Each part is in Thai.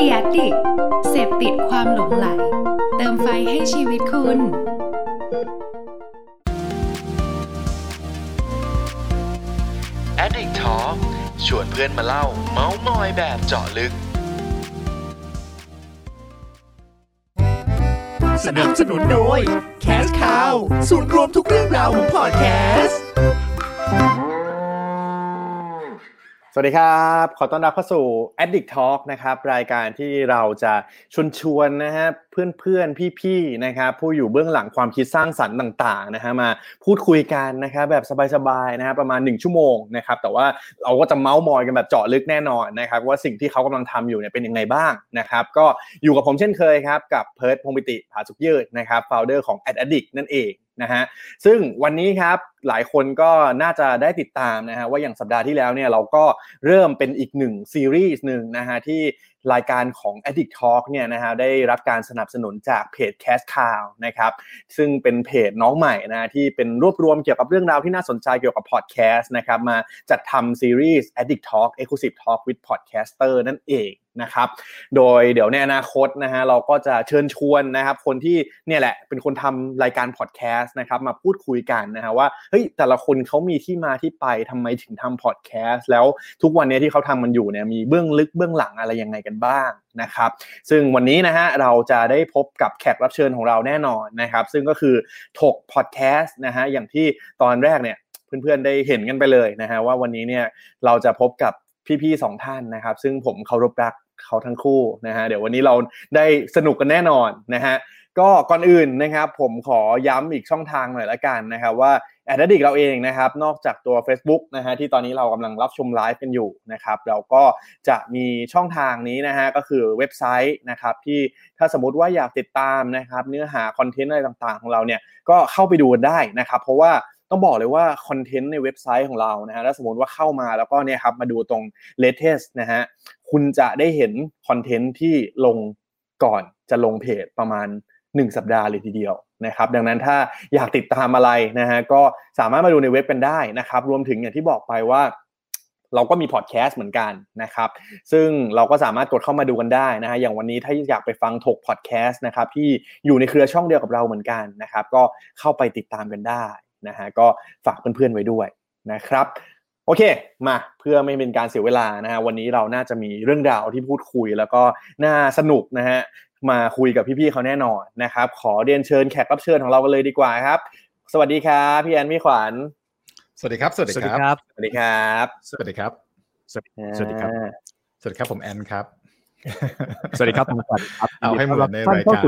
ดียดิเสพติดความหลงไหล เติมไฟให้ชีวิตคุณ Addict Talk ชวนเพื่อนมาเล่า เมาส์มอยแบบเจาะลึก สนับสนุนโดย Cash Cow ศูนย์รวมทุกเรื่องราวของพอดแคสต์ สวัสดีครับ ขอต้อนรับเข้าสู่ Addict Talk นะครับ รายการที่เราจะชวนชวนนะฮะเพื่อนเพื่อนพี่ๆนะครับผู้อยู่เบื้องหลังความคิดสร้างสรรค์ต่างๆนะฮะมาพูดคุยกันนะครับแบบสบายๆนะฮะประมาณ 1 ชั่วโมงนะครับแต่ว่าเราก็จะเมาส์มอยกันแบบเจาะลึกแน่นอนนะครับว่าสิ่งที่เขากำลังทำอยู่เนี่ยเป็นยังไงบ้างนะครับก็อยู่กับผมเช่นเคยครับกับเพิร์ดพงปิติผาสุกยืดนะครับ founder ของ Ad Addict นั่นเอง นะฮะซึ่งวันนี้ครับหลายคนก็น่าจะได้ติดตามนะฮะว่าอย่างสัปดาห์ที่แล้วเนี่ยเราก็เริ่มเป็นอีกหนึ่งซีรีส์หนึ่งนะฮะที่รายการของ Addict Talk เนี่ยนะฮะได้รับการสนับสนุนจากเพจ Cast Cow นะครับซึ่งเป็นเพจน้องใหม่นะที่เป็นรวบรวมเกี่ยวกับเรื่องราวที่น่าสนใจเกี่ยวกับพอดแคสต์นะครับมาจัดทำซีรีส์ Addict Talk Exclusive Talk with Podcaster นั่นเอง นะครับ โดยเดี๋ยวในอนาคตนะฮะเราก็จะเชิญชวนนะครับ คนที่เนี่ยแหละเป็นคนทำรายการพอดแคสต์นะครับมาพูดคุยกันนะฮะว่าเฮ้ยแต่ละคนเขามีที่มาที่ไปทำไมถึงทำพอดแคสต์แล้วทุกวันนี้ที่เขาทำมันอยู่เนี่ยมีเบื้องลึกเบื้องหลังอะไรยังไงกันบ้างนะครับ ซึ่งวันนี้นะฮะเราจะได้พบกับแขกรับเชิญของเราแน่นอนนะครับ ซึ่งก็คือถกพอดแคสต์นะฮะอย่างที่ตอนแรกเนี่ยเพื่อนๆได้เห็นกันไปเลยนะฮะว่าวันนี้เนี่ยเราจะพบกับพี่ๆสองท่านนะครับ ซึ่งผมเคารพรัก เขาทั้งคู่นะฮะเดี๋ยววันนี้เราได้สนุกกันแน่นอนนะฮะก็ก่อนอื่นนะครับผมขอย้ำอีกช่องทางหน่อยละกันนะครับว่าแอดดิกเราเองนะครับนอกจากตัว Facebook นะฮะที่ตอนนี้เรากำลังรับชมไลฟ์กันอยู่นะครับเราก็จะมีช่องทางนี้นะฮะก็คือเว็บไซต์นะครับที่ถ้าสมมติว่าอยากติดตามนะครับเนื้อหา content อะไรต่างๆ ของเราเนี่ยก็เข้าไปดูได้นะครับเพราะว่าต้องบอกเลยว่า content ในเว็บไซต์ของเรานะฮะถ้าสมมติว่าเข้ามาแล้วก็เนี่ยครับมาดูตรง latest นะฮะ คุณจะได้เห็นคอนเทนต์ที่ลงก่อนจะลงเพจประมาณ 1 สัปดาห์เลยทีเดียวนะครับ ดังนั้นถ้าอยากติดตามอะไรนะฮะก็สามารถมาดูในเว็บกันได้นะครับ รวมถึงอย่างที่บอกไปว่าเราก็มีพอดแคสต์เหมือนกันนะครับ ซึ่งเราก็สามารถกดเข้ามาดูกันได้นะฮะ อย่างวันนี้ถ้าอยากไปฟังถกพอดแคสต์นะครับที่อยู่ในเครือช่องเดียวกับเราเหมือนกันนะครับ ก็เข้าไปติดตามกันได้นะฮะ ก็ฝากเพื่อนๆไว้ด้วยนะครับ โอเค มาเพื่อไม่เป็นการเสียเวลานะฮะวันนี้เราน่าจะมีเรื่องราวที่พูดคุย แล้วก็น่าสนุกนะฮะมาคุยกับพี่ๆเขาแน่นอนนะครับ ขอเรียนเชิญแขกรับเชิญของเรากันเลยดีกว่าครับ สวัสดีครับพี่แอนพี่ขวัญสวัสดีครับสวัสดีครับบสวัสดีครับ สวัสดีครับ สวัสดีครับอ่าสวัสดีครับผมแอนครับ สวัสดีครับผมขวัญครับเอาให้เหมือนในรายการ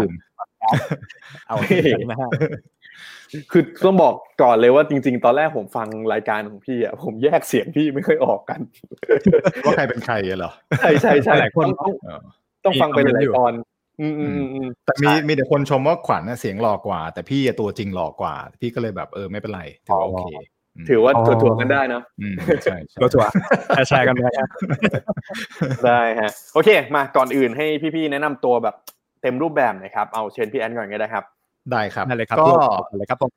เอาให้เหมือนนะฮะ คือต้องบอกก่อนเลยว่าจริง ๆ ตอนแรกผมฟังรายการของพี่อะผมแยกเสียงพี่ไม่ค่อยออกกันว่าใครเป็นใครอะเหรอใช่ใช่ใช่หลายคนต้องเออต้องฟังไปหมีคอมเมนต์ลายอยู่ๆตอนอืมอืมอืมอืมแต่มีมีแต่คนชมว่าขวัญน่ะเสียงหล่อกว่า แต่พี่อะตัวจริงหล่อกว่า พี่ก็เลยแบบเออไม่เป็นไรถือว่าโอเคมถือว่าถั่วๆกันได้เนอะอืมใช่ใช่รถทัวร์แชร์กันไปนะได้ฮะโอเค มาก่อนอื่นให้พี่ๆแนะนำตัวแบบเต็มรูปแบบหน่อยครับเอาเชิญพี่แอนก่อนก็ได้ครับ ได้ครับนั่นเลยครับก็พี่เลยครับผม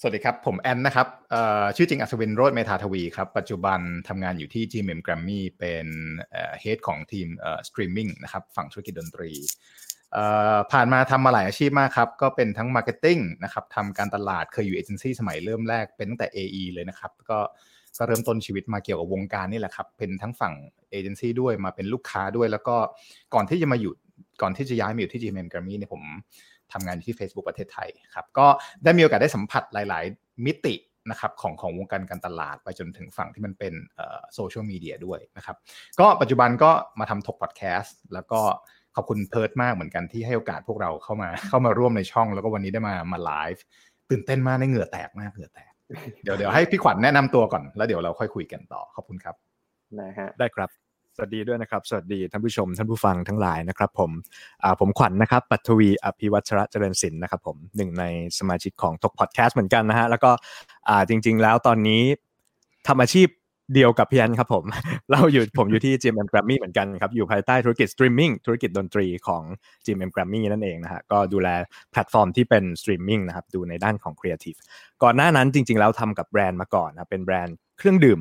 สวัสดีครับ ผมแอนนะครับเอ่อชื่อจริงอัศวินโรจน์เมธาทวีครับ ปัจจุบันทำงานอยู่ที่ GMM Grammy เป็น head ของทีมเอ่อสตรีมมิ่งนะครับฝั่งธุรกิจดนตรีเอ่อผ่านมาทำมาหลายอาชีพมากครับ ก็เป็นทั้ง marketing นะครับทำการตลาดเคยอยู่เอเจนซี่สมัยเริ่มแรกเป็นตั้งแต่ AE เลยนะครับ ก็ก็เริ่มต้นชีวิตมาเกี่ยวกับวงการนี่แหละครับ เป็นทั้งฝั่งเอเจนซี่ด้วยมาเป็นลูกค้าด้วย แล้วก็ก่อนที่จะมาอยู่ก่อนที่จะย้ายมาอยู่ที่ GMM Grammy เนี่ยผม ทำงานอยู่ที่ Facebook ประเทศไทยครับก็ได้มีโอกาสได้สัมผัสหลาย ๆ มิตินะครับของของวงการการตลาดไปจนถึงฝั่งที่มันเป็นโซเชียลมีเดียด้วยนะครับก็ปัจจุบันก็มาทำถกพอดแคสต์แล้วก็ขอบคุณเพิร์ดมากเหมือนกันที่ให้โอกาสพวกเราเข้ามาเข้ามาร่วมในช่อง แล้วก็วันนี้ได้มามาไลฟ์ตื่นเต้นมากได้เหงื่อแตกมากเหงื่อแตกเดี๋ยวเดี๋ยวให้พี่ขวัญแนะนำตัวก่อนแล้วเดี๋ยวเราค่อยคุยกันต่อขอบคุณครับนะฮะได้ครับ สวัสดีด้วยนะครับ สวัสดีท่านผู้ชม ท่านผู้ฟังทั้งหลายนะครับ ผมอ่าผมขวัญนะครับ ปัทวีอภิวัชระเจริญศิลป์นะครับ ผมหนึ่งในสมาชิกของถกพอดแคสต์เหมือนกันนะฮะแล้วก็อ่าจริง ๆ แล้วตอนนี้ทำอาชีพเดียวกับพี่แอนครับผม เราอยู่ผมอยู่ที่ GMM Grammy เหมือนกันครับ อยู่ภายใต้ธุรกิจสตรีมมิ่งธุรกิจดนตรีของ GMM Grammy นั่นเองนะฮะก็ดูแลแพลตฟอร์มที่เป็นสตรีมมิ่งนะครับดูในด้านของครีเอทีฟก่อนหน้านั้นจริง ๆ แล้วทำกับแบรนด์มาก่อนนะเป็นแบรนด์เครื่องดื่ม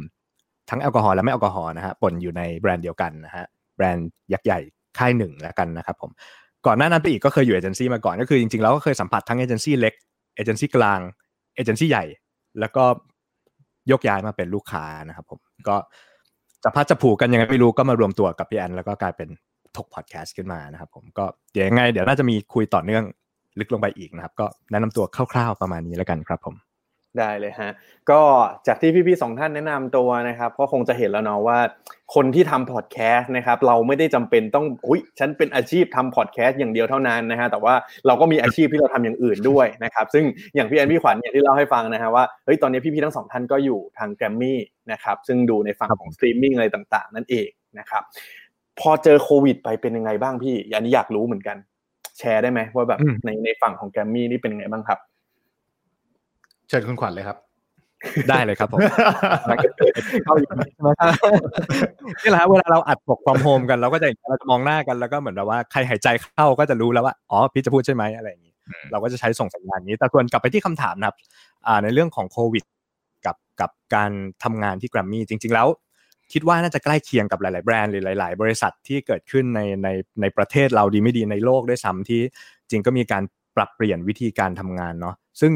ทั้งแอลกอฮอล์และไม่แอลกอฮอล์นะฮะปนอยู่ในแบรนด์เดียวกันนะฮะแบรนด์ยักษ์ใหญ่ค่ายหนึ่งแล้วกันนะครับผมก่อนหน้านั้นไปอีกก็เคยอยู่เอเจนซี่มาก่อนก็คือจริงๆแล้วก็เคยสัมผัสทั้งเอเจนซี่เล็กเอเจนซี่กลางเอเจนซี่ใหญ่ แล้วก็โยกย้ายมาเป็นลูกค้านะครับผมก็จับพลัดจับผลูกันยังไงไม่รู้ก็มารวมตัวกับพี่แอนแล้วก็กลายเป็นทกพอดแคสต์ขึ้นมานะครับผมก็เดี๋ยวยังไง เดี๋ยวน่าจะมีคุยต่อเนื่องลึกลงไปอีกนะครับ ก็แนะนำตัวคร่าวๆประมาณนี้แล้วกันครับผม ได้เลยฮะก็จากที่พี่ๆสองท่านแนะนำตัวนะครับ ก็คงจะเห็นแล้วเนาะว่า คนที่ทำพอดแคสต์นะครับเราไม่ได้จำเป็นต้องอุ้ยฉันเป็นอาชีพทำพอดแคสต์อย่างเดียวเท่านั้นนะฮะแต่ว่าเราก็มีอาชีพที่เราทำอย่างอื่นด้วยนะครับซึ่งอย่างพี่แอนพี่ขวัญอย่างที่เล่าให้ฟังนะฮะว่าเฮ้ยตอนนี้พี่ๆทั้งสองท่านก็อยู่ทางแกรมมี่นะครับซึ่งดูในฝั่งของสตรีมมิ่งอะไรต่างๆ นั่นเองนะครับพอเจอโควิด ไปเป็นยังไงบ้างพี่อันนี้อยากรู้เหมือนกัน แชร์ได้ไหมว่าแบบอืมในในฝั่งของแกรมมี่นี่เป็นยังไงบ้างครับ เชิญคุณขวัญเลยครับ ได้เลยครับผมเข้าอย่างนี้ใช่ไหมนี่แหละฮะเวลาเราอัดปกความโฮมกันเราก็จะเราจะมองหน้ากันแล้วก็เหมือนแบบว่าใครหายใจเข้าก็จะรู้แล้วว่าอ๋อพี่จะพูดใช่ไหมอะไรอย่างนี้อืมเราก็จะใช้ส่งสัญญาณนี้ แต่ส่วนกลับไปที่คำถามนะครับอ่าในเรื่องของโควิดกับกับการทำงานที่แกรมมี่จริง ๆ แล้ว คิดว่าน่าจะใกล้เคียงกับหลาย ๆ แบรนด์หรือหลาย ๆ บริษัทที่เกิดขึ้นในในในประเทศเราดีไม่ดีในโลกด้วยซ้ำที่จริงก็มีการปรับเปลี่ยนวิธีการทำงานเนาะซึ่ง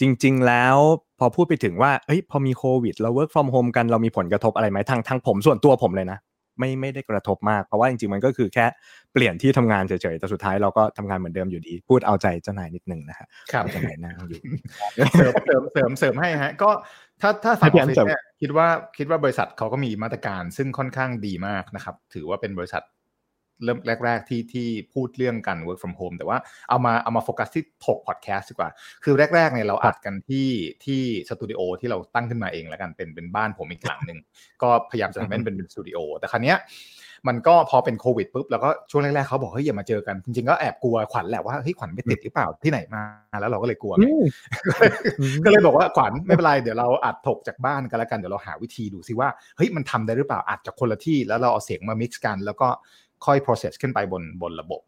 จริง ๆ แล้วพอพูดไปถึงว่าเฮ้ยพอมีโควิดเรา work from home กันเรามีผลกระทบอะไรไหมทางทางผมส่วนตัวผมเลยนะไม่ไม่ได้กระทบมากเพราะว่าจริงๆมันก็คือแค่เปลี่ยนที่ทำงานเฉยๆแต่สุดท้ายเราก็ทำงานเหมือนเดิมอยู่ดี พูดเอาใจเจ้านายนิดนึงนะฮะครับเจ้านายนั่งอยู่เสริมเสริมเสริมเสริมให้ฮะก็ถ้าถ้าฝั่งอให้พี่ออัฟนฟิศเสริมเนี่ยคิดว่าคิดว่าบริษัทเขาก็มีมาตรการซึ่งค่อนข้างดีมากนะครับ ถือว่าเป็นบริษัท เริ่มแรก ๆ ที่ที่พูดเรื่องกัน work from home แต่ว่าเอามาเอามาโฟกัสที่ถกพอดแคสต์ดีกว่า คือแรกๆเนี่ยเราอัดกันที่ที่สตูดิโอที่เราตั้งขึ้นมาเองแล้วกันเป็นเป็นบ้านผมอีกหลังหนึ่งก็พยายามจะทำให้มันเป็นเป็นสตูดิโอแต่คราวเนี้ยมันก็พอเป็นโควิดปุ๊บแล้วก็ช่วงแรกๆเขาบอกเฮ้ยอย่ามาเจอกัน จริงๆก็แอบกลัวขวัญแหละว่าเฮ้ยขวัญไปติดหรือเปล่าที่ไหนมาแล้วเราก็เลยกลัวไงก็เลยบอกว่าขวัญไม่เป็นไรเดี๋ยวเราอัดถกจากบ้านกันแล้วกันเดี๋ยวเราหาวิธีดูซิว่าเฮ้ยมันทำได้หรือเปล่าอัดจากคนละที่ แล้วเราเอาเสียงมา mix กัน แล้วก็ ค่อย process ขึ้นไปบนบนระบบ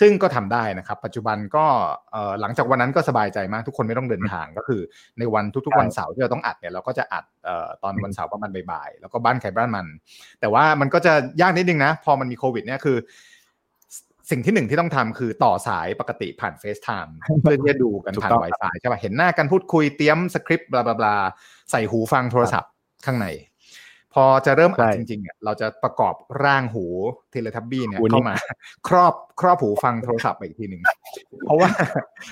ซึ่งก็ทำได้นะครับ ปัจจุบันก็เอ่อหลังจากวันนั้นก็สบายใจมากทุกคนไม่ต้องเดินทางก็คือ ในวันทุกๆวันเสาร์ที่เราต้องอัดเนี่ยเราก็จะอัดเอ่อตอนวันเสาร์ประมาณบ่ายๆแล้วก็บ้านใครบ้านมัน แต่ว่ามันก็จะยากนิดนึงนะ พอมันมีโควิดเนี่ยคือสิ่งที่หนึ่งที่ต้องทำคือต่อสายปกติผ่าน FaceTime เพื่อที่จะดูกันถูกผ่านต้อง Wi-Fi ใช่ป่ะเห็นหน้ากันพูดคุยเตรียม script blah blah blah ใส่หูฟังโทรศัพท์ข้างใน พอจะเริ่มอัดใช่จริงๆเนี่ยเราจะประกอบร่างหูเทเลทับบี้เนี่ยหูนี้เข้ามา ครอบครอบหูฟังโทรศัพท์ไปอีกทีหนึ่งเพราะว่า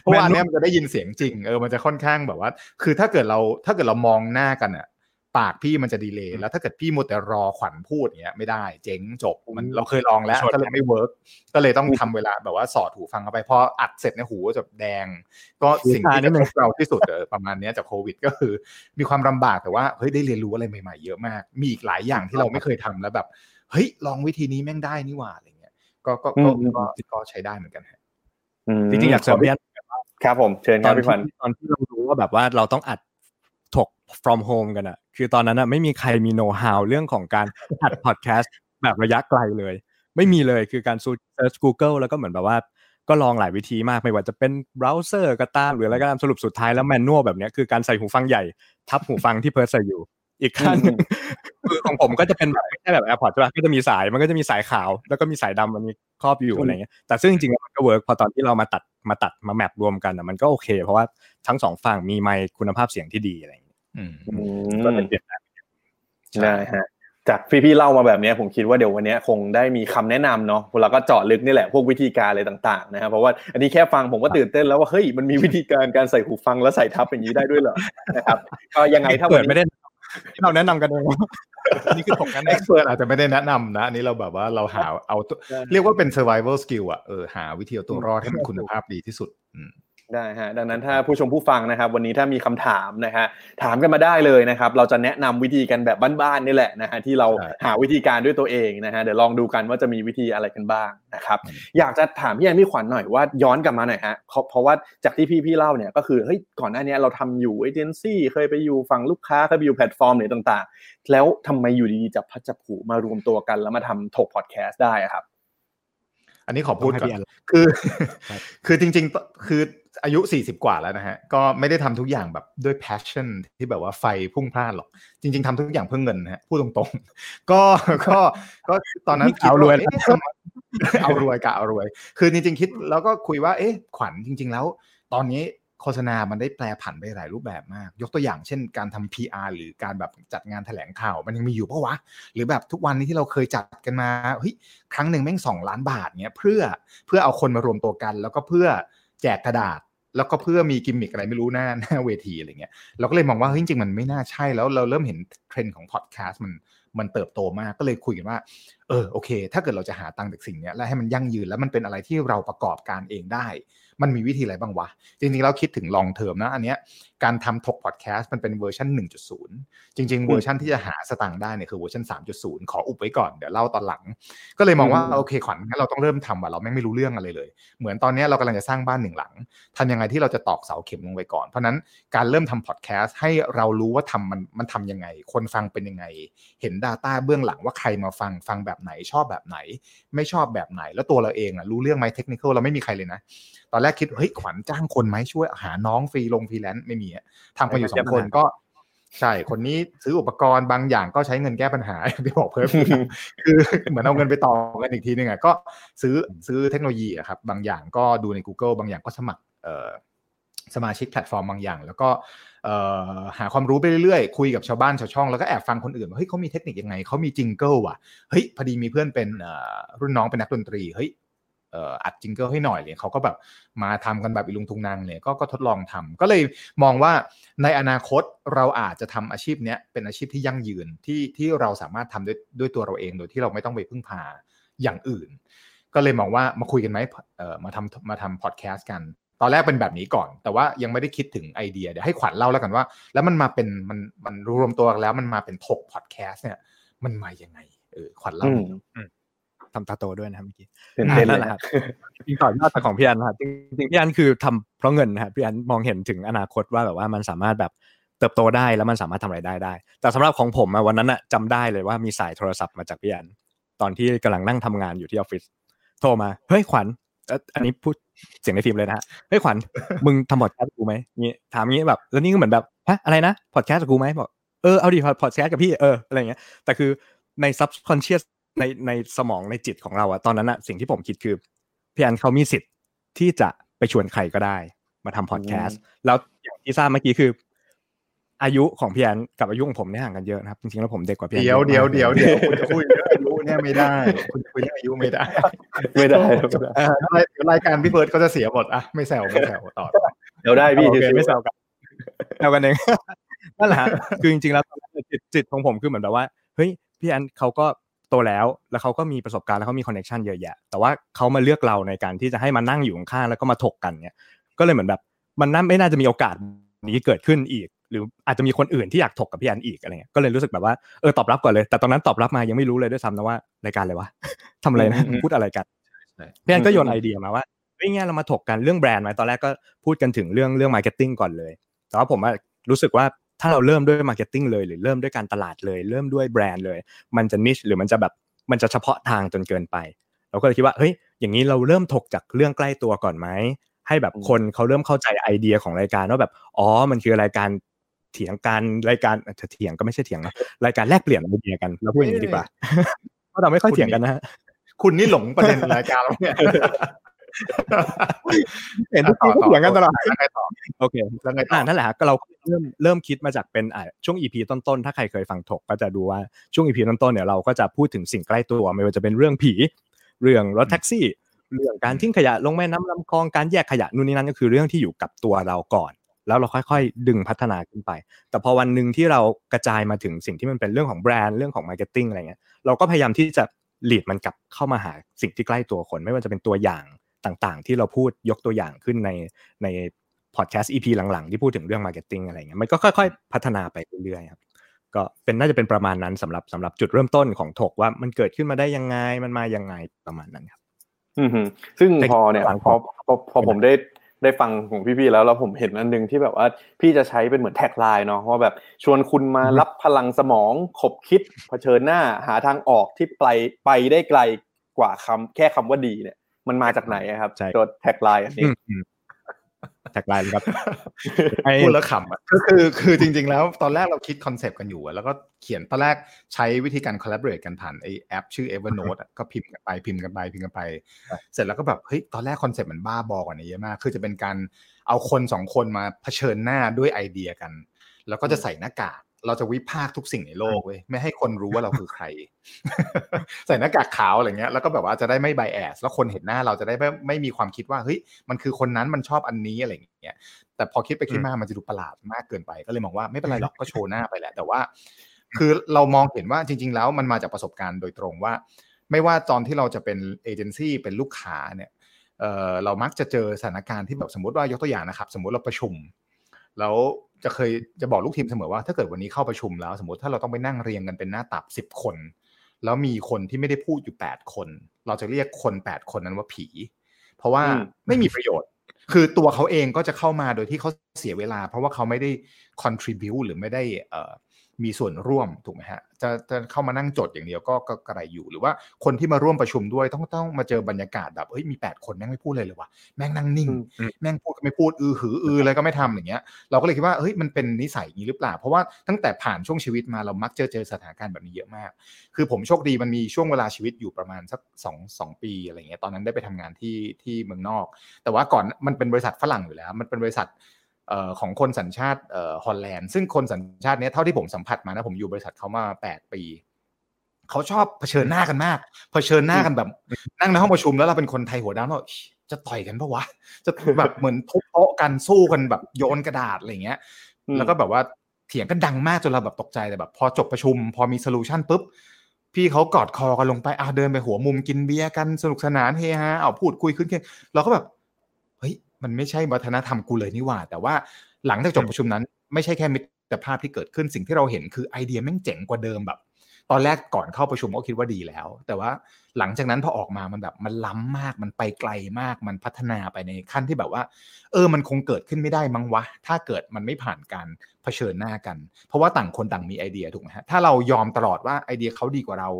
เพราะว่าอันเนี้ยมันจะได้ยินเสียงจริงเออมันจะค่อนข้างแบบว่า คือถ้าเกิดเราถ้าเกิดเรามองหน้ากันอะ ปากพี่มันจะ delay แล้วถ้าเกิดพี่มัวแต่รอขวัญพูดอย่างเงี้ยไม่ได้เจ๊งจบมันเราเคยลองแล้วชนก็เลยไม่ workก็เลยต้องทำเวลาแบบว่าสอดหูฟังเข้าไปพออัดเสร็จในยหูก็จะแดง ก็สิ่งที่กระทบเราที่สุดเออประมาณเนี้ยจากโควิด ก็คือ มีความลำบากแต่ว่าเฮ้ยได้เรียนรู้อะไรใหม่ๆเยอะมาก มีอีกหลายอย่างที่เราไม่เคยทำแล้วแบบเฮ้ยลองวิธีนี้แม่งได้นี่หว่าอะไรเงี้ยก็ก็ก็อืมก็ก็ใช้ได้เหมือนกันฮะมจริงๆอยากเสริมพี่อันครับผมเชิญคตรัอบนพี่ขวัญที่ตอนที่เรารู้ว่าแบบว่าเราต้องอัด ถก from home กันอะคือตอนนั้นอะไม่มีใครมี know how เรื่องของการอัด podcast แบบระยะไกลเลย ไม่มีเลยคือการ search Google แล้วก็เหมือนแบบว่าก็ลองหลายวิธีมากไม่ว่าจะเป็นเบราว์เซอร์ก็ตามหรืออะไรก็ตามสรุปสุดท้ายแล้ว manual แบบเนี้ยคือการใส่หูฟังใหญ่ทับหูฟังที่เพิร์สใส่อยู่ อีกข้างหนึ่งคือของผมก็จะเป็นแบบไม่ใช่แบบ AirPods ใช่ปะก็จะมีสายมันก็จะมีสายขาว แล้วก็มีสายดำมันมีครอบอยู่อะไรเงี้ยแต่ซึ่งจริงๆแล้วมันก็ work พอตอนที่เรามาตัดมาตัดมา map รวมกันอะมันก็โอเค เพราะว่าทั้งสองฝั่งมีไมค์คุณภาพเสียงที่ดีอะไร อย่างเงี้ยอืมอืก็มเป็นเปลี่ยนแปลงได้ฮะจากพี่ๆเล่ามาแบบเนี้ยผมคิดว่าเดี๋ยววันเนี้ยคงได้มีคำแนะนำเนาะแล้วก็เจาะลึกนี่แหละพวกวิธีการอะไรต่างๆนะครับเพราะว่าอันนี้แค่ฟังผมก็ตื่นเต้นแล้วว่าเฮ้ยมันมีวิธีการการใส่หูฟังแล้วใส่ทับอย่างนี้ได้ด้วยเหรอนะครับก็ยังไงถ้าเปิวัดนไม่นี้ได้ที่เราแนะนำกันเองนี่คือถกกันเอ็กซ์เพรสอาจจะไม่ได้แนะนำนะอันนี้เราแบบว่าเราหาเอาตัวเรียกว่าเป็น survival skill อะเออหาวิธีเอาตัวรอดให้มันคุณภาพดีที่สุดอืม ได้ฮะดังนั้นถ้าผู้ชมผู้ฟังนะครับ วันนี้ถ้ามีคำถามนะฮะถามกันมาได้เลยนะครับ เราจะแนะนำวิธีกันแบบบ้านๆนี่แหละนะฮะที่เราใช่หาวิธีการด้วยตัวเองนะฮะเดี๋ยวลองดูกันว่าจะมีวิธีอะไรกันบ้างนะครับอืมอยากจะถามพี่แอนพี่ขวัญหน่อยว่าย้อนกลับมาหน่อยฮะเพราะเพราะว่าจากที่พี่พี่เล่าเนี่ยก็คือเฮ้ยก่อนหน้านี้เราทำอยู่เอเจนซี่เคยไปอยู่ฝั่งลูกค้าเคยไปอยู่แพลตฟอร์มไหนต่าง ๆ แล้วทำไมอยู่ดีๆจับพัดจับผูมารวมตัวกันแล้วมาทำถกพอดแคสต์ได้อะครับ อันนี้ขอพูดก่อต้องให้พี่แอนนคือครับคือจริง ๆ คืออายุ 40 กว่าแล้วนะฮะ ก็ไม่ได้ทำทุกอย่างแบบด้วย passion ที่แบบว่าไฟพุ่งพล่านหรอก จริง ๆทำทุกอย่างเพื่อเงินนะฮะ พูดตรงๆ ก็ ก็ ก็ตอนนั้นนี่ข่าวรวยเอ๊ะทำเอารวยกะเอารวย คือจริง ๆ คิดแล้วก็คุยว่า เอ๊ะ ขวัญจริง ๆ แล้ว ตอนนี้ โฆษณามันได้แปลผันไปหลายรูปแบบมาก ยกตัวอย่างเช่นการทำ PR หรือการแบบจัดงานแถลงข่าว มันยังมีอยู่ปะวะ หรือแบบทุกวันนี้ที่เราเคยจัดกันมาเฮ้ยครั้งหนึ่งแม่งสองล้านบาทเนี้ยเพื่อเพื่อเอาคนมารวมตัวกัน แล้วก็เพื่อแจกกระดาษแล้วก็เพื่อมีกิมมิคอะไรไม่รู้หน้าหน้าเวทีอะไรเงี้ยเราก็เลยมองว่าเฮ้ยจริงๆมันไม่น่าใช่แล้วเราเริ่มเห็นเทรนด์ของพอดแคสต์มันมันเติบโตมากก็เลยคุยกันว่าเออโอเค ถ้าเกิดเราจะหาตังค์จากสิ่งเนี้ยแล้วให้มันยั่งยืนแล้วมันเป็นอะไรที่เราประกอบการเองได้ มันมีวิธีอะไรบ้างวะ จริงๆเราคิดถึง long term นะอันเนี้ยการทำทกพอดแคสต์มันเป็นเวอร์ชัน1.0 จริง ๆ เวอร์ชันที่จะหาสตางค์ได้เนี่ยคือเวอร์ชัน3.0 ขออุบไว้ก่อนเดี๋ยวเล่าตอนหลัง ก็เลยมองว่าโอเคขวัญงั้นเราต้องเริ่มทำว่ะเราแม่งไม่รู้เรื่องอะไรเลย เหมือนตอนเนี้ยเรากำลังจะสร้างบ้านหนึ่งหลังทำยังไงที่เราจะตอกเสาเข็มลงไปก่อน เพราะนั้นการเริ่มทำพอดแคสต์ให้เรารู้ว่าทำมันมันทำยังไง คนฟังเป็นยังไง เห็น Data เบื้องหลังว่าใครมาฟังฟังแบบไหนชอบแบบไหน ไม่ชอบแบบไหน แล้วตัวเราเองอะรู้เรื่องไหมเทคนิคเราไม่มีใครเลยนะ ตอนแรกคิดเฮ้ยขวัญจ้างคนไหมช่วยหาน้องฟรีลงฟรีแลนซ์ไม่มีอะทำกันอยู่สองคนก็ใช่ คนนี้ซื้ออุปกรณ์บางอย่างก็ใช้เงินแก้ปัญหาที่บอกเพิ่มคือเหมือนเอาเงินไปต่อกันอีกทีนึงอะก็ซื้อซื้อเทคโนโลยีอะครับ บางอย่างก็ดูใน Google บางอย่างก็สมัครเอ่อสมาชิกแพลตฟอร์มบางอย่าง แล้วก็เอ่อ หาความรู้ไปเรื่อยๆ คุยกับชาวบ้านชาวช่องแล้วก็แอบฟังคนอื่นว่าเฮ้ยเขามีเทคนิคยังไงเขามี jingle ว่ะเฮ้ยพอดีมีเพื่อนเป็นรุ่นน้องเป็นนักดนตรีเฮ้ยอัด jingle ให้หน่อยเลยเขาก็แบบมาทำกันแบบอีลุงทุงนางเลยก็ก็ทดลองทำก็เลยมองว่าในอนาคตเราอาจจะทำอาชีพเนี้ยเป็นอาชีพที่ยั่งยืนที่ที่เราสามารถทำด้วยด้วยตัวเราเองโดยที่เราไม่ต้องไปพึ่งพาอย่างอื่น ก็เลยมองว่ามาคุยกันไหมเออมาทำมาทำพอดแคสต์กัน ตอนแรกเป็นแบบนี้ก่อน แต่ว่ายังไม่ได้คิดถึงไอเดียเดี๋ยวให้ขวัญเล่าแล้วกันว่า แล้วมันมาเป็นมันมันรวมตัวกันแล้วมันมาเป็นถกพอดแคสต์เนี่ย มันมายังไงเออขวัญเล่าหน่อยทำตาโตด้วยนะครับเมื่อกี้เป็นเต้นเลนั่นแหละนะครับจริงต่อยอดจากของพี่อันนะครับจริงๆพี่อันคือทำเพราะเงินนะครับพี่อันมองเห็นถึงอนาคตว่าแบบว่ามันสามารถแบบเติบโตได้แล้วมันสามารถทำรายได้ได้ แต่สำหรับของผมอะวันนั้นอะจำได้เลยว่ามีสายโทรศัพท์มาจากพี่อันตอนที่กำลังนั่งทำงานอยู่ที่ออฟฟิศโทรมาเฮ้ยขวัญเอ่ออันนี้พูด เสียงในฟิล์มเลยนะฮะเฮ้ยขวัญมึงทำพอดแคสต์กับกูไหมงี้ถามงี้แบบ แล้วนี่ก็เหมือนแบบฮะอะไรนะพอดแคสต์กับกูไหมบอกเออเอาดิพอดแคสต์กับพี่เอออะไรอย่างเงี้ยแต่คือใน subconscious ในในสมองในจิตของเราอะตอนนั้นอะสิ่งที่ผมคิดคือพี่อันเขามีสิทธิ์ที่จะไปชวนใครก็ได้ มาทำพอดแคสต์แล้วอย่างที่ทราบเมื่อกี้คือ อายุของพี่อันกับอายุของผมเนี่ยห่างกันเยอะนะครับจริงๆแล้วผมเด็กกว่าพี่อันเดี๋ยวอะมากเดี๋ยวเดี๋ยวเดี๋ยวคุณจะคุยเรื่องอายุเนี่ยไม่ได้ คุณคุยเรื่องอายุไม่ได้ ไม่ได้เออเดี๋ยวรายการพี่เฟิร์สก็จะเสียหมดอะไม่แซวไม่แซวต่อเดี๋ยวได้พี่โอเคชิวๆไม่แซวกันแซวกันเองนั่นแหละฮะคือจริงๆแล้วตอนแรกจิตจิตของผมคือเหมือนแบบว่าเฮ้ยพี่อันเขาก็โตแล้วแล้วเขาก็มีประสบการณ์แล้วเขามี connection เยอะแยะแต่ว่าเขามาเลือกเราในการที่จะให้มานั่งอยู่ข้างๆแล้วก็มาถกกันเนี่ย ก็เลยเหมือนแบบ มันน่าไม่น่าจะมีโอกาสนี้เกิดขึ้นอีก หรืออาจจะมีคนอื่นที่อยากถกกับพี่อันอีกอะไรเงี้ยก็เลยรู้สึกแบบว่าเออตอบรับก่อนเลย แต่ตอนนั้นตอบรับมายังไม่รู้เลยด้วยซ้ำนะว่ารายการอะไรวะทำอะไรนะอืมพูดอะไรกันใช่พี่อันก็โยนไอเดียมาว่าเฮ้ยเนี่ยเรามาถกกันเรื่องแบรนด์ไหมตอนแรกก็พูดกันถึงเรื่องเรื่อง marketing ก่อนเลย แต่ว่าผมว่ารู้สึกว่าถ้าเราเริ่มด้วย marketing เลยหรือเริ่มด้วยการตลาดเลย เริ่มด้วยแบรนด์เลย มันจะ niche หรือมันจะแบบมันจะเฉพาะทางจนเกินไป เราก็เลยคิดว่าเฮ้ยอย่างนี้เราเริ่มถกจากเรื่องใกล้ตัวก่อนไหมให้แบบคนเขาเริ่มเข้าใจไอเดียของรายการว่าแบบอ๋อมันคือรายการ เถียงกันรายการเอ่อเถียงก็ไม่ใช่เถียงนะรายการแลกเปลี่ยนไอเดียกันเราพูดอย่างนี้ดีกว่าเพราะเราไม่ค่อยเถียงกันนะฮะคุณนี่หลงประเด็นรายการแล้วเนี่ยเห็นทุกทีก็เถียงกันตลอดแล้วไงต่อโอเคแล้วไงต่ออ่านั่นแหละฮะก็เราเริ่มเริ่มคิดมาจากเป็นอ่าช่วง EP ต้นๆ ถ้าใครเคยฟังถกก็จะดูว่าช่วง EP ต้นๆเนี่ยเราก็จะพูดถึงสิ่งใกล้ตัวไม่ว่าจะเป็นเรื่องผี เรื่องรถแท็กซี่ เรื่องการทิ้งขยะลงแม่น้ำลำคลองการแยกขยะนู่นนี่นั่นก็คือเรื่องที่อยู่กับตัวเราก่อน แล้วเราค่อยๆ ดึงพัฒนาขึ้นไป แต่พอวันหนึ่งที่เรากระจายมาถึงสิ่งที่มันเป็นเรื่องของแบรนด์เรื่องของ marketing อะไรเงี้ยเราก็พยายามที่จะ lead มันกลับเข้ามาหาสิ่งที่ใกล้ตัวคน ไม่ว่าจะเป็นตัวอย่างต่างๆ ที่เราพูดยกตัวอย่างขึ้นในในพอดแคสต์ EP หลังๆ ที่พูดถึงเรื่อง marketing อะไรเงี้ยมันก็ค่อยๆ พัฒนาไปเรื่อยๆครับก็เป็นน่าจะเป็นประมาณนั้นสำหรับสำหรับจุดเริ่มต้นของถกว่ามันเกิดขึ้นมาได้ยังไงมันมายังไงประมาณนั้นครับ อือหือซึ่งแต่พอเนี่ยหลังพอพอพอผมได้ ได้ฟังของพี่ๆแล้วแล้วผมเห็นอันหนึงที่แบบว่าพี่จะใช้เป็นเหมือน tagline เนาะว่าแบบชวนคุณมารับพลังสมองขบคิดเผชิญหน้าหาทางออกที่ไปไปได้ไกลกว่าคำแค่คำว่าดีเนี่ย มันมาจากไหนอะครับใช่ตัว tagline อันนี้อืมอืม tagline ครับไอ้พูดแล้วขำอะก็คือคือจริง ๆ แล้วตอนแรกเราคิด concept กันอยู่อะแล้วก็เขียนตอนแรกใช้วิธีการ collaborate กันผ่านไอแอป ชื่อ Evernote อะก็พิมพ์กันไปพิมพ์กันไปพิมพ์กันไป เสร็จแล้วก็แบบเฮ้ยตอนแรก concept มันบ้าบอกว่านี้เยอะมาก คือจะเป็นการเอาคนสองคนมาเผชิญหน้าด้วยไอเดียกัน แล้วก็จะใส่หน้ากาก เราจะวิพากษ์ทุกสิ่งในโลกเว้ยไม่ให้คนรู้ว่าเราคือใคร ใส่หน้ากากขาวอะไรเงี้ยแล้วก็แบบว่าจะได้ไม่ไบแอสแล้วคนเห็นหน้าเราจะได้ไม่ไม่มีความคิดว่าเฮ้ยมันคือคนนั้นมันชอบอันนี้อะไรอย่างเงี้ย แต่พอคิดไปคิดมามันจะดูประหลาดมากเกินไปก็เลยมองว่าไม่เป็นไรหรอกก็โชว์หน้าไปแหละ แต่ว่า คือเรามองเห็นว่าจริง ๆ แล้วมันมาจากประสบการณ์โดยตรงว่า ไม่ว่าตอนที่เราจะเป็นเอเจนซี่เป็นลูกค้าเนี่ยเออเรามักจะเจอสถานการณ์ที่แบบสมมติว่ายกตัวอย่างนะครับ สมมติเราประชุม แล้ว จะเคยจะบอกลูกทีมเสมอว่าถ้าเกิดวันนี้เข้าประชุมแล้ว สมมติถ้าเราต้องไปนั่งเรียงกันเป็นหน้าตับสิบคน แล้วมีคนที่ไม่ได้พูดอยู่แปดคน เราจะเรียกคนแปดคนนั้นว่าผี เพราะว่าอืมไม่มีประโยชน์ คือตัวเขาเองก็จะเข้ามาโดยที่เขาเสียเวลา เพราะว่าเขาไม่ได้ contribu หรือไม่ได้เอ่อมีส่วนร่วมถูกไหมฮะ จะจะเข้ามานั่งจดอย่างเดียวก็ก็กระไรอยู่หรือว่าคนที่มาร่วมประชุมด้วยต้องต้องมาเจอบรรยากาศแบบเฮ้ยมีแปดคนแม่งไม่พูดเลยเลยวะแม่งนั่งนิ่งอืมแม่งพูดก็ไม่พูดอือหืออืออะไรก็ไม่ทำอย่างเงี้ย เราก็เลยคิดว่าเฮ้ยมันเป็นนิสัยอย่างนี้หรือเปล่า เพราะว่าตั้งแต่ผ่านช่วงชีวิตมาเรามักเจอเจอสถานการณ์แบบนี้เยอะมาก คือผมโชคดีมันมีช่วงเวลาชีวิตอยู่ประมาณสักสองสองปีอะไรเงี้ยตอนนั้นได้ไปทำงานที่ที่เมืองนอก แต่ว่าก่อนมันเป็นบริษัทฝรั่งอยู่แล้ว มันเป็นบริษัทเอ่อ ของคนสัญชาติเอ่อฮอลแลนด์ซึ่งคนสัญชาติเนี้ยเท่าที่ผมสัมผัสมานะผมอยู่บริษัทเขามาแปดปีเขาชอบเผชิญหน้ากันมากเผชิญหน้ากันแบบ นั่งในห้องประชุมแล้วเราเป็นคนไทยหัวดำเราจะต่อยกันปะวะจะแบบเหมือนทุบโต๊ะกันสู้กันแบบโยนกระดาษอะไรเงี้ยอืมแล้วก็แบบว่าเถียงกันดังมากจนเราแบบตกใจแต่แบบ พอจบประชุม พอมี solution ปุ๊บพี่เขากอดคอกันลงไปอะเดินไปหัวมุมกินเบียร์กันสนุกสนานเฮฮาเอาพูดคุยขึ้นกันเราก็แบบเฮ้ย มันไม่ใช่วัฒนธรรมกูเลยนี่หว่า แต่ว่าหลังจากจบประชุมนั้น ไม่ใช่แค่มิตรภาพที่เกิดขึ้นสิ่งที่เราเห็นคือไอเดียแม่งเจ๋งกว่าเดิมแบบ ตอนแรกก่อนเข้าประชุมก็คิดว่าดีแล้ว แต่ว่าหลังจากนั้นพอออกมามันแบบมันล้ำมากมันไปไกลมากมันพัฒนาไปในขั้นที่แบบว่า เออมันคงเกิดขึ้นไม่ได้มั้งวะ ถ้าเกิดมันไม่ผ่านการเผชิญหน้ากัน เพราะว่าต่างคนต่างมีไอเดียถูกไหมฮะถ้าเรายอมตลอดว่าไอเดียเขาดีกว่าเรา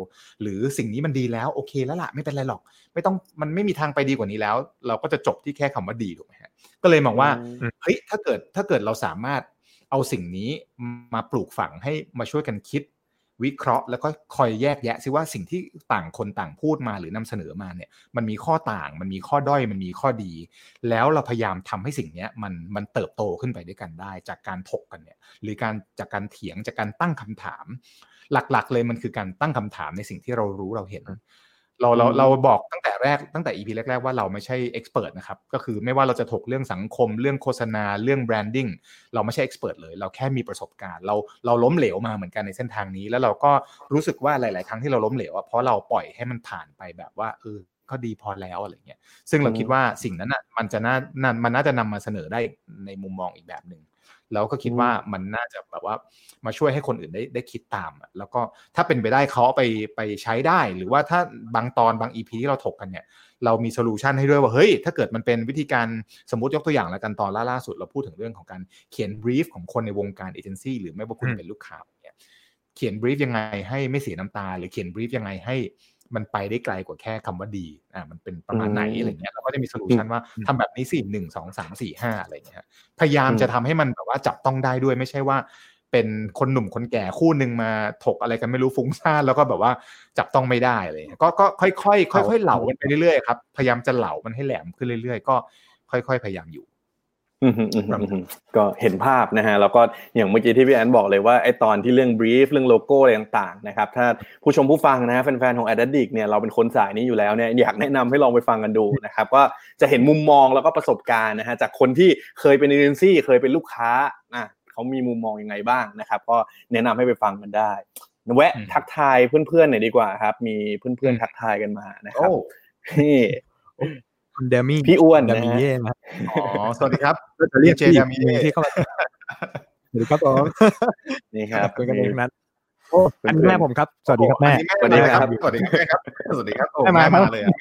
หรือสิ่งนี้มันดีแล้วโอเคแล้วล่ะไม่เป็นไรหรอก ไม่ต้องมันไม่มีทางไปดีกว่านี้แล้ว เราก็จะจบที่แค่คำว่าดีถูกไหมฮะก็เลยมองว่าเฮ้ยถ้าเกิดถ้าเกิดเราสามารถเอาสิ่งนี้มาปลูกฝังให้มาช่วยกันคิด วิเคราะห์แล้วก็คอยแยกแยะซิว่าสิ่งที่ต่างคนต่างพูดมาหรือนำเสนอมาเนี่ยมันมีข้อต่างมันมีข้อด้อยมันมีข้อดี แล้วเราพยายามทำให้สิ่งนี้มันมันเติบโตขึ้นไปด้วยกันได้ จากการถกกันเนี่ยหรือการจากการเถียงจากการตั้งคำถาม หลักๆ เลยมันคือการตั้งคำถามในสิ่งที่เรารู้เราเห็น เราเราเราบอกตั้งแต่แรกตั้งแต่ EP แรกๆว่าเราไม่ใช่ expert นะครับก็คือไม่ว่าเราจะถกเรื่องสังคมเรื่องโฆษณาเรื่อง brandingเราไม่ใช่ expert เลย เราแค่มีประสบการณ์ เราเราล้มเหลวมาเหมือนกันในเส้นทางนี้ แล้วเราก็รู้สึกว่าหลาย ๆ ครั้งที่เราล้มเหลวอะเพราะเราปล่อยให้มันผ่านไปแบบว่าเออก็ดีพอแล้วอะไรเงี้ยซึ่งเราคิดว่าสิ่งนั้นอะมันจะน่าน่ามันน่าจะนำมาเสนอได้ในมุมมองอีกแบบหนึ่ง แล้วก็คิดว่ามันน่าจะแบบว่ามาช่วยให้คนอื่นได้ได้คิดตามอะแล้วก็ถ้าเป็นไปได้เขาเอาไปไปใช้ได้ หรือว่าถ้าบางตอนบาง EP ที่เราถกกันเนี่ยเรามี solution ให้ด้วยว่าเฮ้ยถ้าเกิดมันเป็นวิธีการสมมติยกตัวอย่างแล้วกันตอนล่าล่าสุดเราพูดถึงเรื่องของการเขียน brief ของคนในวงการเอเจนซี่หรือไม่ว่าคุณอืมเป็นลูกค้าเนี่ยเขียน brief ยังไงให้ไม่เสียน้ำตา หรือเขียน brief ยังไงให้ มันไปได้ไกลกว่าแค่คำว่าดีอ่ามันเป็นประมาณไหนอืมอะไรเงี้ยเราก็จะมี solution ว่าทำแบบนี้สิหนึ่งสองสามสี่ห้าอะไรเงี้ยพยายามอืมจะทำให้มันแบบว่าจับต้องได้ด้วยไม่ใช่ว่า เป็นคนหนุ่มคนแก่คู่หนึ่งมาถกอะไรกันไม่รู้ฟุ้งซ่านแล้วก็แบบว่าจับต้องไม่ได้อะไรเลยก็ก็ค่อยๆค่อยๆเหลามันไปเรื่อยๆครับพยายามจะเหลามันให้แหลมขึ้นเรื่อยๆ ก็ค่อย ๆ พยายามอยู่อืมอืมอืมอืม ก็เห็นภาพนะฮะแล้วก็อย่างเมื่อกี้ที่พี่แอนบอกเลยว่าไอ้ตอนที่เรื่อง brief เรื่องโลโก้อะไรต่างๆนะครับถ้าผู้ชมผู้ฟังนะฮะแฟนๆของ a d d i c เนี่ยเราเป็นคนสายนี้อยู่แล้วเนี่ยอยากแนะนำให้ลองไปฟังกันดูนะครับก็จะเห็นมุมมองแล้วก็ประสบการณ์นะฮะจากคนที่เคยเป็นเอเจนซี่เคยเป็นลูกค้าอะเขามีมุมมองยังไงบ้างนะครับ ก็แนะนำให้ไปฟังกันได้แวะอืมทักทายเพื่อนๆหน่อยดีกว่าครับ มีเพื่อนๆทักทายกันมานะครับนี่ คุณเดมี่พี่อ้วนเดนะมี่ฮะเย่นะอ๋อสวัสดีครับก็จะเรียกเจพี่ดามิเย่ที่เข้ามาสวัสดีครับผมนี่ครับเป็นกันเองนั้นโอ้อันนี้แม่ผมครับสวัสดีครับแม่อันนี้แม่มาครับสวัสดีครับสวัสดีครับโอ้แม่แม่มามาเลยอะ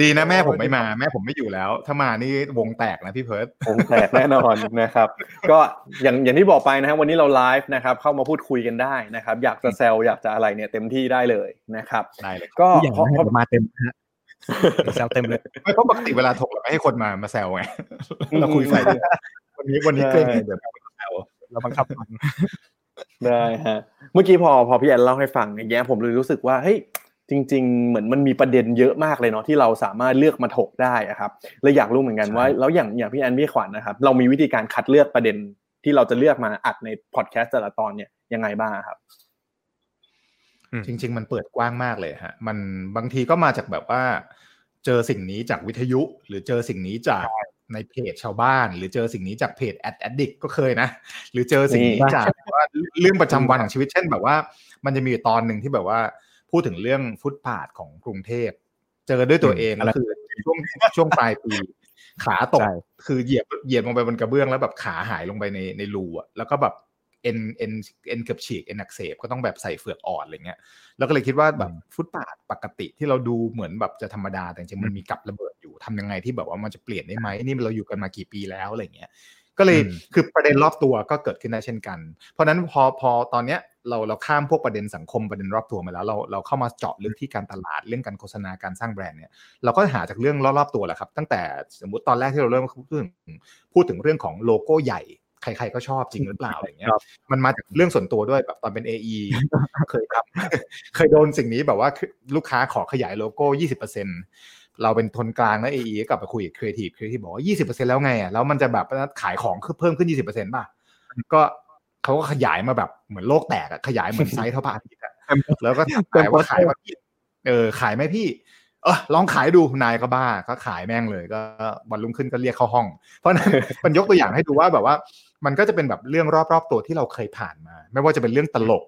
ดีนะแม่ผมไม่มา แม่ผมไม่อยู่แล้ว ถ้ามานี่วงแตกนะพี่เพิร์ดคงแตกแน่นอนนะครับ ก็อย่างอย่างที่บอกไปนะครับวันนี้เราไลฟ์นะครับ เข้ามาพูดคุยกันได้นะครับ อยากจะแซวอยากจะอะไรเนี่ยเต็มที่ได้เลยนะครับได้เลยก็ผู้ใหญ่เพราะให้เพราะผมมาเต็มนะฮะ แซวเต็มเลยไม่เพราะปกติเวลาถกเราไม่ให้คนมามาแซวไงเราคุยใส่ด้วยวันนี้วันนี้เกรงเดี๋ยวแซวเราบังคับฟังได้ฮะเมื่อกี้พอพอพี่แอนเล่าให้ฟังอย่างเงี้ยผมเลยรู้สึกว่าเฮ้ยจริง ๆ เหมือนมันมีประเด็นเยอะมากเลยเนาะที่เราสามารถเลือกมาถกได้อะครับเลยอยากรู้เหมือนกันว่าแล้วอย่างอย่างพี่แอนพี่ขวัญนะครับ เรามีวิธีการคัดเลือกประเด็นที่เราจะเลือกมาอัดในพอดแคสต์แต่ละตอนเนี่ยยังไงบ้างครับ จริง ๆ มันเปิดกว้างมากเลยฮะมันบางทีก็มาจากแบบว่า เจอสิ่งนี้จากวิทยุ หรือเจอสิ่งนี้จากในเพจชาวบ้าน หรือเจอสิ่งนี้จากเพจแอดแอดดิกก็เคยนะ หรือเจอสิ่งนี้จากว่าเรื่องประจำวันของชีวิตเช่นแบบว่า มันจะมีอยู่ตอนหนึ่งที่แบบว่าพูดถึงเรื่องฟุตปาดของกรุงเทพ เจอด้วยตัวเองก็คือช่วงช่วงปลายปีขาตกใช่คือเหยียบเหยียบลงไปบนกระเบื้องแล้วแบบขาหายลงไปในในรูอะแล้วก็แบบ เอ็นเอ็นเอ็นเกือบฉีกเอ็นอักเสบก็ต้องแบบใส่เฟือกอ่อนอะไรเงี้ยแล้วก็เลยคิดว่าแบบฟุตปาดปกติที่เราดูเหมือนแบบจะธรรมดาแต่จริงๆมันมีกับระเบิดอยู่ทำยังไงที่แบบว่ามันจะเปลี่ยนได้ไหมนี่เราอยู่กันมากี่ปีแล้วอะไรเงี้ยก็เลยอืมคือประเด็นรอบตัวก็เกิดขึ้นได้เช่นกัน เพราะฉะนั้นพอพอตอนเนี้ยเราเราข้ามพวกประเด็นสังคมประเด็นรอบตัวมาแล้วเราเราเข้ามาเจาะลึกที่การตลาดเรื่องการโฆษณาการสร้างแบรนด์เนี่ยเราก็หาจากเรื่องรอบๆตัวแหละครับ ตั้งแต่สมมติตอนแรกที่เราเริ่มพูดถึงพูดถึงเรื่องของโลโก้ใหญ่ ใครๆก็ชอบจริงหรือเปล่าอะไรเงี้ยครับมันมาจากเรื่องส่วนตัวด้วยแบบตอนเป็น AE เคยทำเคยโดนสิ่งนี้แบบว่าลูกค้าขอขยายโลโก้20%เราเป็นคนกลางนะ AE ก็กลับไปคุยกับครีเอทีฟครีเอทีฟบอกว่า20%แล้วไงอะแล้วมันจะแบบขายของเพิ่มขึ้น20%ป่ะก็เขาก็ขยายมาแบบเหมือนโลกแตกอะขยายเหมือนไซส์เท่าพระอาทิตย์อะแล้วก็ถามนายว่าขายป่ะพี่เออขายไหมพี่เออลองขายดูนายก็บ้าก็ขายแม่งเลย ก็วันรุ่งขึ้นก็เรียกเข้าห้อง เพราะฉะนั้นมันยกตัวอย่างให้ดูว่าแบบว่า มันก็จะเป็นแบบเรื่องรอบๆตัวที่เราเคยผ่านมา ไม่ว่าจะเป็นเรื่องตลก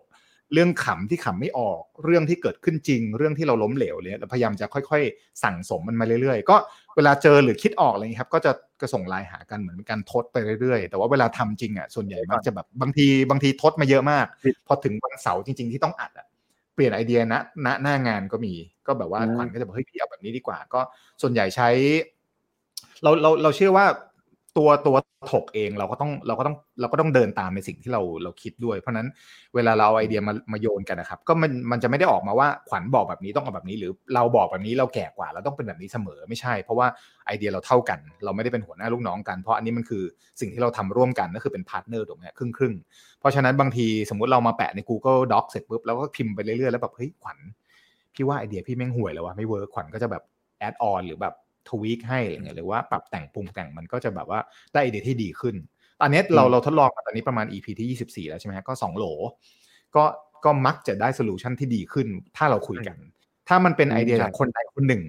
เรื่องขำที่ขำไม่ออก เรื่องที่เกิดขึ้นจริง เรื่องที่เราล้มเหลวเลยเราพยายามจะค่อยๆ สั่งสมมันมาเรื่อยๆ ก็เวลาเจอหรือคิดออกอะไรอย่างนี้ครับ ก็จะก็ส่งไลน์หากันเหมือนเป็นการทดไปเรื่อยๆ แต่ว่าเวลาทำจริงอะส่วนใหญ่มักจะแบบบางทีบางทีทดมาเยอะมาก พอถึงวันเสาร์จริง ๆที่ต้องอัดอะเปลี่ยนไอเดียนะณหน้างานก็มีก็แบบว่าอืมขวัญก็จะบอกเฮ้ยพี่เอาแบบนี้ดีกว่า ก็ส่วนใหญ่ใช้ เราเราเราเชื่อว่า ตัวตัวถกเองเราก็ต้องเราก็ต้องเราก็ต้องเดินตามในสิ่งที่เราเราคิดด้วย เพราะนั้นเวลาเราเอาไอเดียมามาโยนกันนะครับ ก็มันมันจะไม่ได้ออกมาว่าขวัญบอกแบบนี้ต้องเอาแบบนี้ หรือเราบอกแบบนี้เราแก่กว่าเราต้องเป็นแบบนี้เสมอไม่ใช่ เพราะว่าไอเดียเราเท่ากัน เราไม่ได้เป็นหัวหน้าลูกน้องกันเพราะอันนี้มันคือสิ่งที่เราทำร่วมกันก็คือเป็นพาร์ทเนอร์ตรงนี้ครึ่งครึ่งเพราะฉะนั้นบางทีสมมติเรามาแปะใน Google Doc เสร็จปุ๊บแล้วก็พิมพ์ไปเรื่อยๆแล้วแบบเฮ้ยขวัญพี่ว่าไอเดียพี่แม่งห่วยแล้ววะไม่ work ขวัญก็จะแบบ add on หรือแบบ tweak ให้อะไรเงี้ยหรือว่าปรับแต่งปรุงแต่งมันก็จะแบบว่าได้ไอเดียที่ดีขึ้นตอนนี้เราเราทดลองมาตอนนี้ประมาณ EP ที่ 24 แล้วใช่ไหมฮะก็ 2 โหล ก็ก็มักจะได้ solution ที่ดีขึ้น ถ้าเราคุยกัน ถ้ามันเป็นไอเดียจากคนใดคนหนึ่ง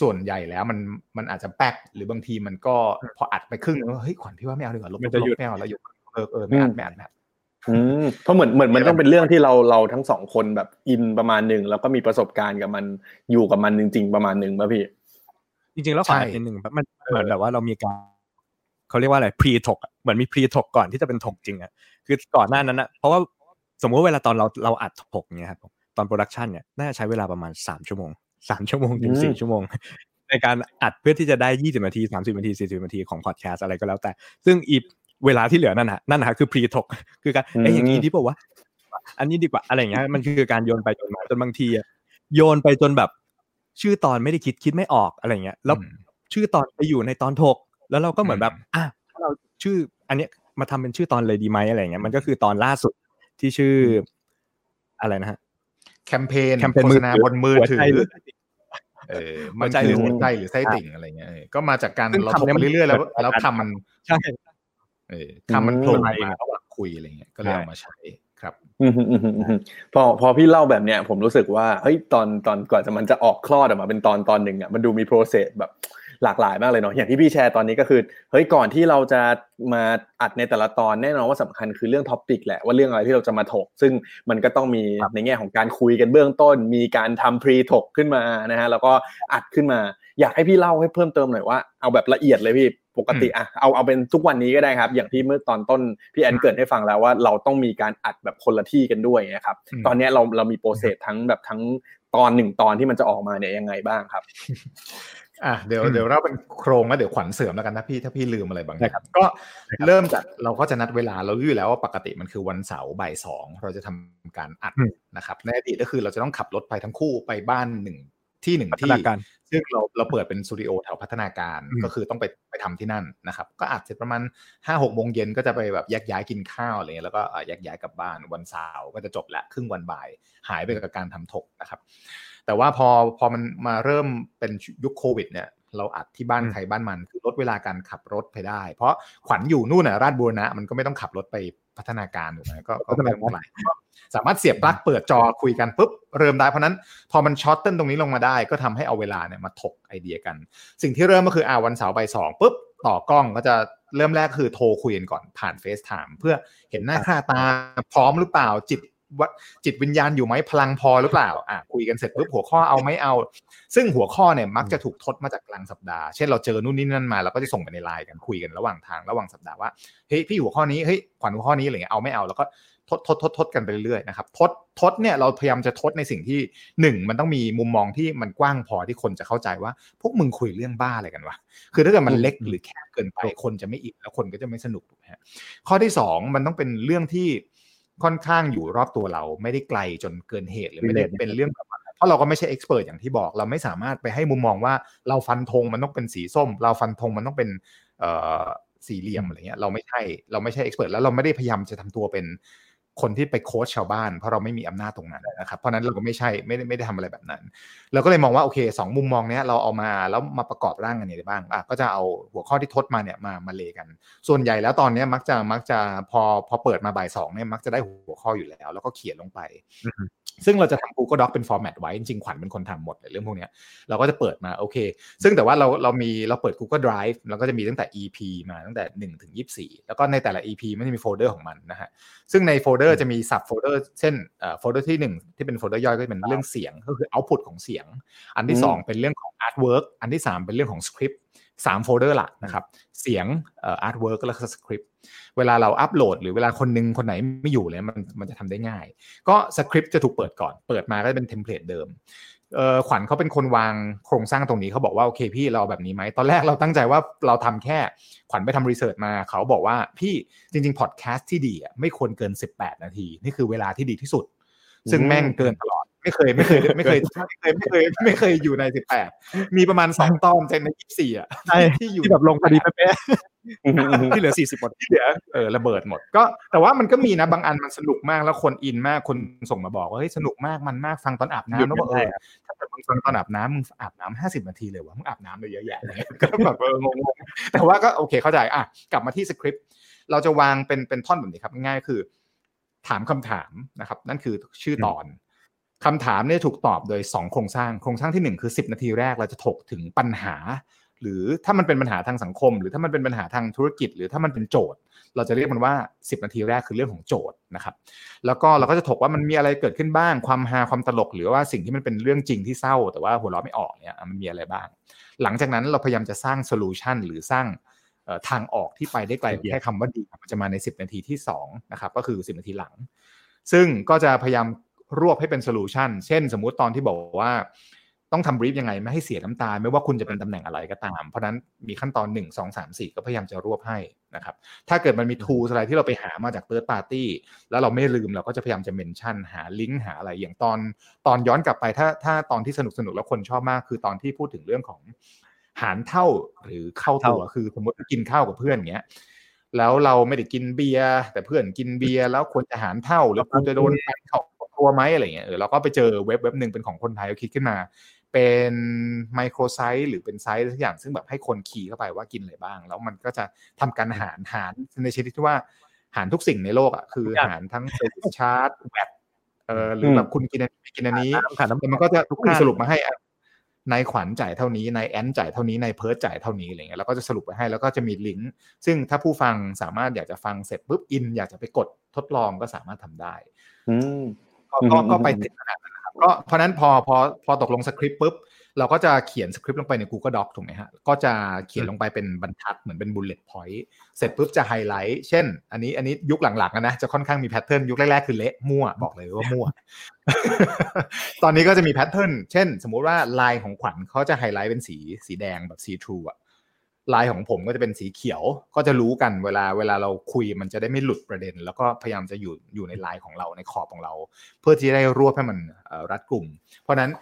ส่วนใหญ่แล้วมันมันอาจจะแป๊กหรือบางทีมันก็พออัดไปครึ่งแล้วเฮ้ยขวัญพี่ว่าไม่เอาดีกว่าลบมันจะหยุดลบไม่เอาแล้วหยุดเออเออไม่อัดไม่อัดไม่อัดอืมเพราะเหมือนเหมือนมันต้องเป็นเรื่องที่เราเราทั้งสองคนแบบอินประมาณหนึ่งแล้วก็มีประสบการณ์กับมันอยู่กับมันจริง ๆ ประมาณหนึ่งป่ะพี่ จริงๆ แล้วขอใช่นิดนึงครับมันเหมือนแบบว่าเรามีการเขาเรียกว่าอะไรพรีถกอะเหมือนมีพรีถกก่อนที่จะเป็นถกจริงอะคือก่อนหน้านั้นอะเพราะว่าสมมติว่าเวลาตอนเราเราอัดถกเนี่ยครับตอน production เนี่ยน่าจะใช้เวลาประมาณสามชั่วโมงสามชั่วโมงถึงอืมสี่ชั่วโมง ในการอัดเพื่อที่จะได้ยี่สิบนาทีสามสิบนาทีสี่สิบนาทีของพอดแคสต์อะไรก็แล้วแต่ ซึ่งอีเวลาที่เหลือนั่นฮะนั่นนะฮะคือ pre ถกคือการเอ้ยอย่างนี้ดีป่าวะอันนี้ดีกว่าอะไรอย่างเงี้ยมันคือการโยนไปโยนมาจนบางทีอะโยนไปจนแบบ ชื่อตอนไม่ได้คิดคิดไม่ออกอะไรอย่างเงี้ยแล้วอืมชื่อตอนไปอยู่ในตอนถก แล้วเราก็เหมือนแบบอืมอะถ้าเราชื่อ อันเนี้ยมาทำเป็นชื่อตอนเลยดีไหมอะไรเงี้ยมันก็คือตอนล่าสุดที่ชื่ออะไรนะฮะแคมเปญแคมเปญโฆมืษอณาถือบนมือถืหัวใจอหรือเออมันหัวใจคือหรือหัวใจหรือไส้ติ่งอะไรเงี้ยเออก็มาจากการซึ่งเราทำถกเนี่ยไปมันเรื่อยๆแล้วเหมือนแล้วทำมันใช่เออทำมันโผล่อืมมาระหว่างคุยอะไรเงี้ยก็เลยเอามาใช้ ครับอืมอืมอืมอืมพอพอพี่เล่าแบบเนี้ยผมรู้สึกว่าเฮ้ยตอนตอนก่อนจะมันจะออกคลอดออกมาเป็นตอนตอนหนึ่งอะมันดูมีโปรเซสแบบหลากหลายมากเลยเนาะอย่างที่พี่แชร์ตอนนี้ก็คือเฮ้ยก่อนที่เราจะมาอัดในแต่ละตอนแน่นอนว่าสำคัญคือเรื่องท็อปิกแหละว่าเรื่องอะไรที่เราจะมาถก ซึ่งมันก็ต้องมีในแง่ของการคุยกันเบื้องต้น มีการทำพรีถกขึ้นมานะฮะแล้วก็อัดขึ้นมา อยากให้พี่เล่าให้เพิ่มเติมหน่อยว่าเอาแบบละเอียดเลยพี่ ปกติอะเอาเอาเป็นทุกวันนี้ก็ได้ครับ อย่างที่เมื่อตอนต้นพี่แอนเกริดให้ฟังแล้วว่าเราต้องมีการอัดแบบคนละที่กันด้วยนะครับอืมตอนเนี้ยเราเรามีโปรเซสทั้งแบบทั้งตอนหนึ่งตอนที่มันจะออกมาเนี่ยยังไงบ้างครับอะเดี๋ยวอืมเดี๋ยวเราเป็นโครงแล้วเดี๋ยวขวัญเสริมแล้วกันถ้าพี่ถ้าพี่ลืมอะไรบางอได้ย่างครับก็ได้ครับเริ่มจากเราก็จะนัดเวลาเรารู้อยู่แล้วว่าปกติมันคือวันเสาร์บ่ายสองเราจะทำการอัดอืมนะครับในอดีตก็คือเราจะต้องขับรถไปทั้งคู่ไปบ้านหนึ่ง ที่หนึ่งพัฒที่นาการซึ่งเราเราเปิดเป็นสตูดิโอแถวพัฒนาการอืมก็คือต้องไปไปทำที่นั่นนะครับ ก็อาจจะประมาณห้าหกโมงเย็นก็จะไปแบบแยกย้ายกินข้าวอะไรเงี้ยแล้วก็อะแยกย้ายกลับบ้านวันเสาร์ก็จะจบละครึ่งวันบ่าย หายไปกับการทำถกนะครับ แต่ว่าพอพอมันมาเริ่มเป็นยุคโควิดเนี่ย เราอัดที่บ้านอืมใครบ้านมันคือลดเวลาการขับรถไปได้ เพราะขวัญอยู่นู่นน่ะราชบูรณะมันก็ไม่ต้องขับรถไปพัฒนาการถูกไหมก็ก็ไม่ต้องไกลสามารถเสียบปลั๊กเปิดจอคุยกันปุ๊บเริ่มได้เพราะฉะนั้นพอมัน shorten ตรงนี้ลงมาได้ก็ทำให้เอาเวลาเนี่ยมาถกไอเดียกัน สิ่งที่เริ่มก็คืออ่าวันเสาร์บ่ายสองปุ๊บต่อกล้องก็จะเริ่มแรกคือโทรคุยกันก่อนผ่าน FaceTime เพื่อเห็นหน้าค่าตาพร้อมหรือเปล่าจิต ว่าจิตวิญญาณอยู่ไหมพลังพอหรือเปล่าอะคุยกันเสร็จปุ๊บหัวข้อเอาไม่เอา ซึ่งหัวข้อเนี่ยมักจะถูกทดมาจากกลางสัปดาห์เช่นเราเจอนู่นนี่นั่นมาเราก็จะส่งไปในไลน์กันคุยกันระหว่างทางระหว่างสัปดาห์ว่าเฮ้ยพี่หัวข้อนี้เฮ้ยขวัญหัวข้อนี้อะไรเงี้ยเอาไม่เอาแล้วก็ทดทดทดทดกันไปเรื่อยๆนะครับทดทดเนี่ยเราพยายามจะทดในสิ่งที่หนึ่งมันต้องมีมุมมองที่มันกว้างพอที่คนจะเข้าใจว่า พวกมึงคุยเรื่องบ้าอะไรกันวะคือถ้าเกิดมันเล็กหรือแคบเกินไปคนจะไม่อินแล้วคนก็จะไม่สนุกถูกไหมฮะข้อที่สองมันต้องเป็นเรื่องที่ ค่อนข้างอยู่รอบตัวเราไม่ได้ไกลจนเกินเหตุหรือไม่ได้เป็นเรื่องแบบว่าเพราะเราก็ไม่ใช่เอ็กซ์เพรสอย่างที่บอก เราไม่สามารถไปให้มุมมองว่าเราฟันธงมันต้องเป็นสีส้ม เราฟันธงมันต้องเป็นเอ่อสี่เหลี่ยมอะไรเงี้ยเราไม่ใช่เราไม่ใช่เอ็กซ์เพรสแล้วเราไม่ได้พยายามจะทำตัวเป็น คนที่ไปโค้ชชาวบ้าน เพราะเราไม่มีอำนาจตรงนั้นนะครับเพราะฉะนั้นเราก็ไม่ใช่ไม่ได้ไม่ได้ทำอะไรแบบนั้น เราก็เลยมองว่าโอเคสองมุมมองเนี้ยเราเอามาแล้วมาประกอบร่างกันยังไงได้บ้างอะก็จะเอาหัวข้อที่จดมาเนี่ยมามา lay กัน ส่วนใหญ่แล้วตอนเนี้ยมักจะมักจะพอพอเปิดมาบ่ายสองเนี่ยมักจะได้หัวข้ออยู่แล้ว แล้วก็เขียนลงไปอือฮึซึ่งเราจะทำ Google Doc เป็น format ไว้ จริงๆขวัญเป็นคนทำหมดเลยเรื่องพวกเนี้ยเราก็จะเปิดมาโอเค ซึ่งแต่ว่าเราเรามีเราเปิด Google Drive เราก็จะมีตั้งแต่ EP มาตั้งแต่1ถึง24 แล้วก็ในแต่ละ EP มันจะมีโฟลเดอร์ของมันนะฮะซึ่งในโฟลเดอร์จะมี sub โฟลเดอร์เช่นเอ่อโฟลเดอร์ที่ 1 ที่เป็นโฟลเดอร์ย่อยก็จะเป็นเรื่องเสียงก็คือ output ของเสียง อันที่อืม2เป็นเรื่องของ artwork อันที่ 3 เป็นเรื่องของ script สามโฟลเดอร์หลักนะครับ เสียงเอ่อ artwork แล้วก็ script เวลาเราอัปโหลด หรือเวลาคนหนึงคนไหนไม่อยู่เลยมันมันจะทำได้ง่าย ก็สคริปต์จะถูกเปิดก่อน เปิดมาก็จะเป็นเทมเพลตเดิมเอ่อ ขวัญเขาเป็นคนวางโครงสร้างตรงนี้เขาบอกว่าโอเคพี่เราแบบนี้ไหมตอนแรกเราตั้งใจว่าเราทำแค่ขวัญไปทำ research มา เขาบอกว่าพี่จริงๆพอดแคสต์ที่ดีอะไม่ควรเกิน 18 นาที นี่คือเวลาที่ดีที่สุด ซึ่งแม่งเกินตลอด ไม่เคยไม่เคยไม่เคยไม่เคยไม่เคยไม่เคยอยู่ใน18มีประมาณสองตอนใน24อะใช่ที่อยู่ที่แบบลงพอดีเป๊ะๆที่เหลือสี่สิบหมดที่เหลือเออระเบิดหมด ก็แต่ว่ามันก็มีนะบางอันมันสนุกมากแล้วคนอินมากคนส่งมาบอกว่าเฮ้ยสนุกมากมันมากฟังตอนอาบหยุดน้ำแล้วบอกไม่เอได้อถ้าเกิดมึงฟังตอนอาบน้ำมึงอาบน้ำห้าสิบนาทีเลยวะมึงอาบน้ำเลยเยอะแยะเลยก็แบบเอองงๆแต่ว่าก็โอเคเข้าใจอะกลับมาที่สคริปต์เราจะวางเป็นเป็นท่อนแบบนี้ครับง่ายๆคือ ถามคำถามนะครับ นั่นคือชื่อตอน คำถามเนี่ยถูกตอบโดย 2 โครงสร้าง โครงสร้างที่ 1 คือ 10 นาทีแรกเราจะถกถึงปัญหา หรือถ้ามันเป็นปัญหาทางสังคม หรือถ้ามันเป็นปัญหาทางธุรกิจ หรือถ้ามันเป็นโจทย์ เราจะเรียกมันว่า 10 นาทีแรกคือเรื่องของโจทย์นะครับ แล้วก็เราก็จะถกว่ามันมีอะไรเกิดขึ้นบ้าง ความฮาความตลก หรือว่าสิ่งที่มันเป็นเรื่องจริงที่เศร้า แต่ว่าหัวเราะไม่ออกเนี่ยอะมันมีอะไรบ้าง หลังจากนั้นเราพยายามจะสร้างโซลูชันหรือสร้างเอ่อทางออกที่ไปได้ไกลกว่าแค่คำว่าดีมันจะมาใน 10 นาทีที่2นะครับก็คือ 10 นาทีหลัง ซึ่งก็จะพยายาม รวบให้เป็นโซลูชันเช่นสมมุติตอนที่บอกว่า ต้องทำ brief ยังไงไม่ให้เสียน้ำตา ไม่ว่าคุณจะเป็นตำแหน่งอะไรก็ตาม เพราะฉะนั้นมีขั้นตอน 1 2 3 4 ก็พยายามจะรวบให้นะครับ ถ้าเกิดมันมี tools อะไรที่เราไปหามาจากเ h ิร์ p ปาร์ตี้แล้วเราไม่ลืมเราก็จะพยายามจะ mention หาลิงก์หาอะไรอย่างตอนตอนย้อนกลับไปถ้าถ้าตอนที่สนุกสนุกแล้วคนชอบมาก คือตอนที่พูดถึงเรื่องของหารเท่าหรือเข้าตัวคือสมมติกินข้าวกับเพื่อนอย่างเงี้ยแล้วเราไม่ได้กินเบียร์แต่เพื่อนกินเบียร์แล้วควรจะหารเท่าหรือกูจะโดนฟันเข้า ตัวไหมอะไรเงี้ยเออเราก็ไปเจอเว็บเว็บหนึ่งเป็นของคนไทยเขาคิดขึ้นมา เป็น microsite หรือเป็น site ทุกอย่างซึ่งแบบให้คนคีย์เข้าไปว่ากินอะไรบ้าง แล้วมันก็จะทำการหารหารในชนิดที่ว่าหารทุกสิ่งในโลกอะคือทุกอย่างหารทั้ง service charge VATเออหรือแบบคุณกินอันนี้กินอันนี้น้ำขาดน้ำแล้วมันก็จะทุกมีค่าสรุปมาให้อะนายขวัญจ่ายเท่านี้นายแอนจ่ายเท่านี้นายเพิร์ดจ่ายเท่านี้อะไรเงี้ยแล้วก็จะสรุปไปให้แล้วก็จะมีลิงก์ซึ่งถ้าผู้ฟังสามารถอยากจะฟังเสร็จปุ๊บอิน อยากจะไปกดทดลองก็สามารถทำได้อืม ก็ก็อืมก็ไปถึงขนาดนั้นนะครับก็เพราะฉะนั้นพอพอพอตกลงสคริปต์ปุ๊บเราก็จะเขียนสคริปต์ลงไปใน Google Doc ถูกไหมฮะ ก็จะเขียนลงไปเป็นบรรทัดเหมือนเป็น bullet point เสร็จปุ๊บจะไฮไลท์ เช่น อันนี้อันนี้ยุคหลังๆอะนะ จะค่อนข้างมี pattern ยุคแรกๆ คือเละมั่วบอกเลยว่ามั่ว ตอนนี้ก็จะมี pattern เช่น สมมุติว่าลายของขวัญเขาจะไฮไลท์เป็นสีสีแดงแบบสีทรูอะ ลายของผมก็จะเป็นสีเขียว ก็จะรู้กันเวลาเวลาเราคุยมันจะได้ไม่หลุดประเด็น แล้วก็พยายามจะอยู่อยู่ในลายของเราในขอบของเรา เพื่อที่จะได้รวบให้มันเอ่อรัดกลุ่ม เพราะฉะนั้น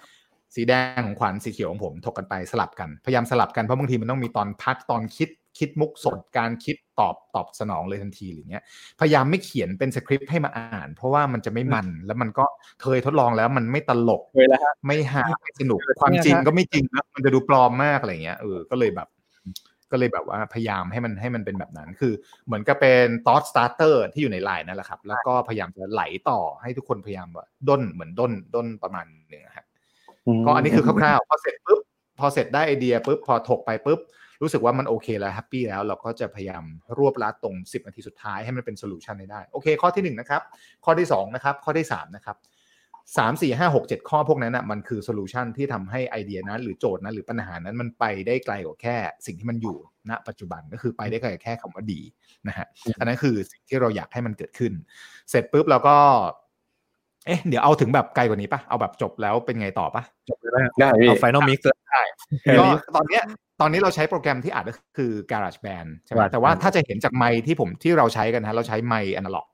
สีแดงของขวัญสีเขียวของผมถกกันไปสลับกันพยายามสลับกันเพราะบางทีมันต้องมีตอนพักตอนคิดคิดมุกสดการคิดตอบตอบสนองเลยทันทีหรือเงี้ยพยายามไม่เขียนเป็นสคริปต์ให้มาอ่าน เพราะว่ามันจะไม่มันแล้วมันก็เคยทดลองแล้วมันไม่ตลกเคยแล้วฮะไม่ฮาไม่สนุกความจริงก็ไม่จริงนะมันจะดูปลอมมากอะไรเงี้ยเออก็เลยแบบ ก็เลยแบบว่าพยายามให้มันให้มันเป็นแบบนั้น คือเหมือนกับเป็น thought starter ที่อยู่ในไลน์นั่นแหละครับ แล้วก็พยายามจะไหลต่อให้ทุกคนพยายามว่าด้นเหมือนด้นด้นประมาณหนึ่งนะฮะก็อันนี้คือคร่าวๆพอเสร็จปุ๊บพอเสร็จได้ไอเดียปุ๊บพอถกไปปุ๊บรู้สึกว่ามันโอเคแล้ว happy แล้วเราก็จะพยายามรวบรัดตรง 10 นาทีสุดท้ายให้มันเป็นโซลูชันได้ โอเค ข้อที่ 1 นะครับ ข้อที่ 2 นะครับ ข้อที่ 3 นะครับ สามสี่ห้าหกเจ็ดข้อพวกนั้นอะมันคือโซลูชันที่ทำให้ไอเดียนั้น หรือโจทย์นั้นหรือปัญหานั้นมันไปได้ไกลกว่าแค่ สิ่งที่มันอยู่ณ ปัจจุบันก็คือไปได้ไกลกว่าแค่คำว่าดีนะฮะอันนั้นคือสิ่งที่เราอยากให้มันเกิดขึ้น เสร็จปุ๊บเราก็เอ๊ะเดี๋ยวเอาถึงแบบไกลกว่านี้ปะเอาแบบจบแล้วเป็นไงต่อปะจบเลยไหมฮะได้พี่เอา final mix ก็ตอนเนี้ยตอนนี้เราใช้โปรแกรมที่อัดก็คือ GarageBand ใช่ไหม GarageBand แต่ว่าถ้าจะเห็นจากไมค์ที่ผมที่เราใช้กันนะฮะเราใช้ไมค์อนาล็อก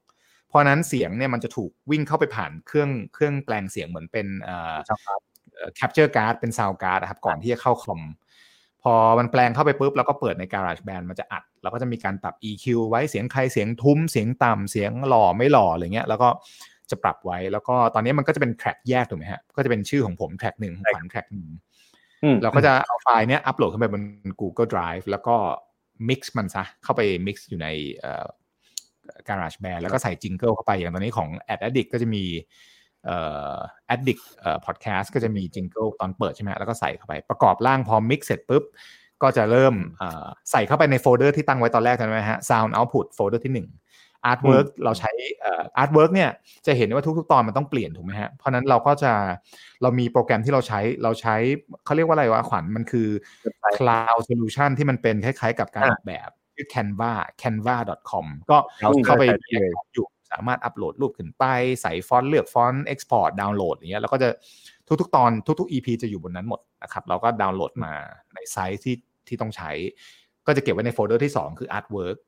เพราะฉะนั้นเสียงเนี่ยมันจะถูกวิ่งเข้าไปผ่านเครื่องเครื่องแปลงเสียงเหมือนเป็นเอ่อ capture card เป็น sound card นะครับก่อนที่จะเข้าคอมพอมันแปลงเข้าไปปุ๊บแล้วก็เปิดใน GarageBand มันจะอัด แล้วก็จะมีการปรับ EQ ไว้เสียงใครเสียงทุ้มเสียงต่ำเสียงหล่อไม่หล่ออะไรเงี้ย แล้วก็จะปรับไว้แล้วก็ตอนนี้มันก็จะเป็น track แยกถูกไหมฮะก็จะเป็นชื่อของผม track หนึ่งของขวัญ track หนึ่งอืมเราก็จะเอาไฟล์เนี้ยอัปโหลดขึ้นไปบน Google Drive แล้วก็ mix มันซะเข้าไป mix อยู่ใน เอ่อ GarageBand แล้วก็ใส่ jingle เข้าไปอย่างตอนนี้ของ Ad Addict ก็จะมีเอ่อ Addict เอ่อ podcast ก็จะมี jingle ตอนเปิดใช่ไหมแล้วก็ใส่เข้าไปประกอบร่างพอ mix เสร็จปุ๊บ ก็จะเริ่มเอ่อใส่เข้าไปในโฟลเดอร์ที่ตั้งไว้ตอนแรกใช่ไหมฮะ Sound Output โฟลเดอร์ที่หนึ่ง Artwork เราใช้เอ่อ Artwork เนี่ยจะเห็นว่าทุกๆ ตอนมันต้องเปลี่ยนถูกไหมฮะ เพราะฉะนั้นเราก็จะเรามีโปรแกรมที่เราใช้เราใช้เขาเรียกว่าอะไรวะขวัญมันคือ Cloud Solution ที่มันเป็นคล้ายๆ กับการออกแบบ ชื่อ Canva canva.com ก็เข้าไปใช่เลยอยู่สามารถอัปโหลดรูปขึ้นไป ใส่ฟอนต์เลือกฟอนต์ export ดาวน์โหลดอย่างเงี้ยแล้วก็จะทุกๆ ตอนทุกๆ EP จะอยู่บนนั้นหมดนะครับเราก็ดาวน์โหลดมาในไซส์ที่ที่ต้องใช้ ก็จะเก็บไว้ในโฟลเดอร์ที่ 2 คือ artwork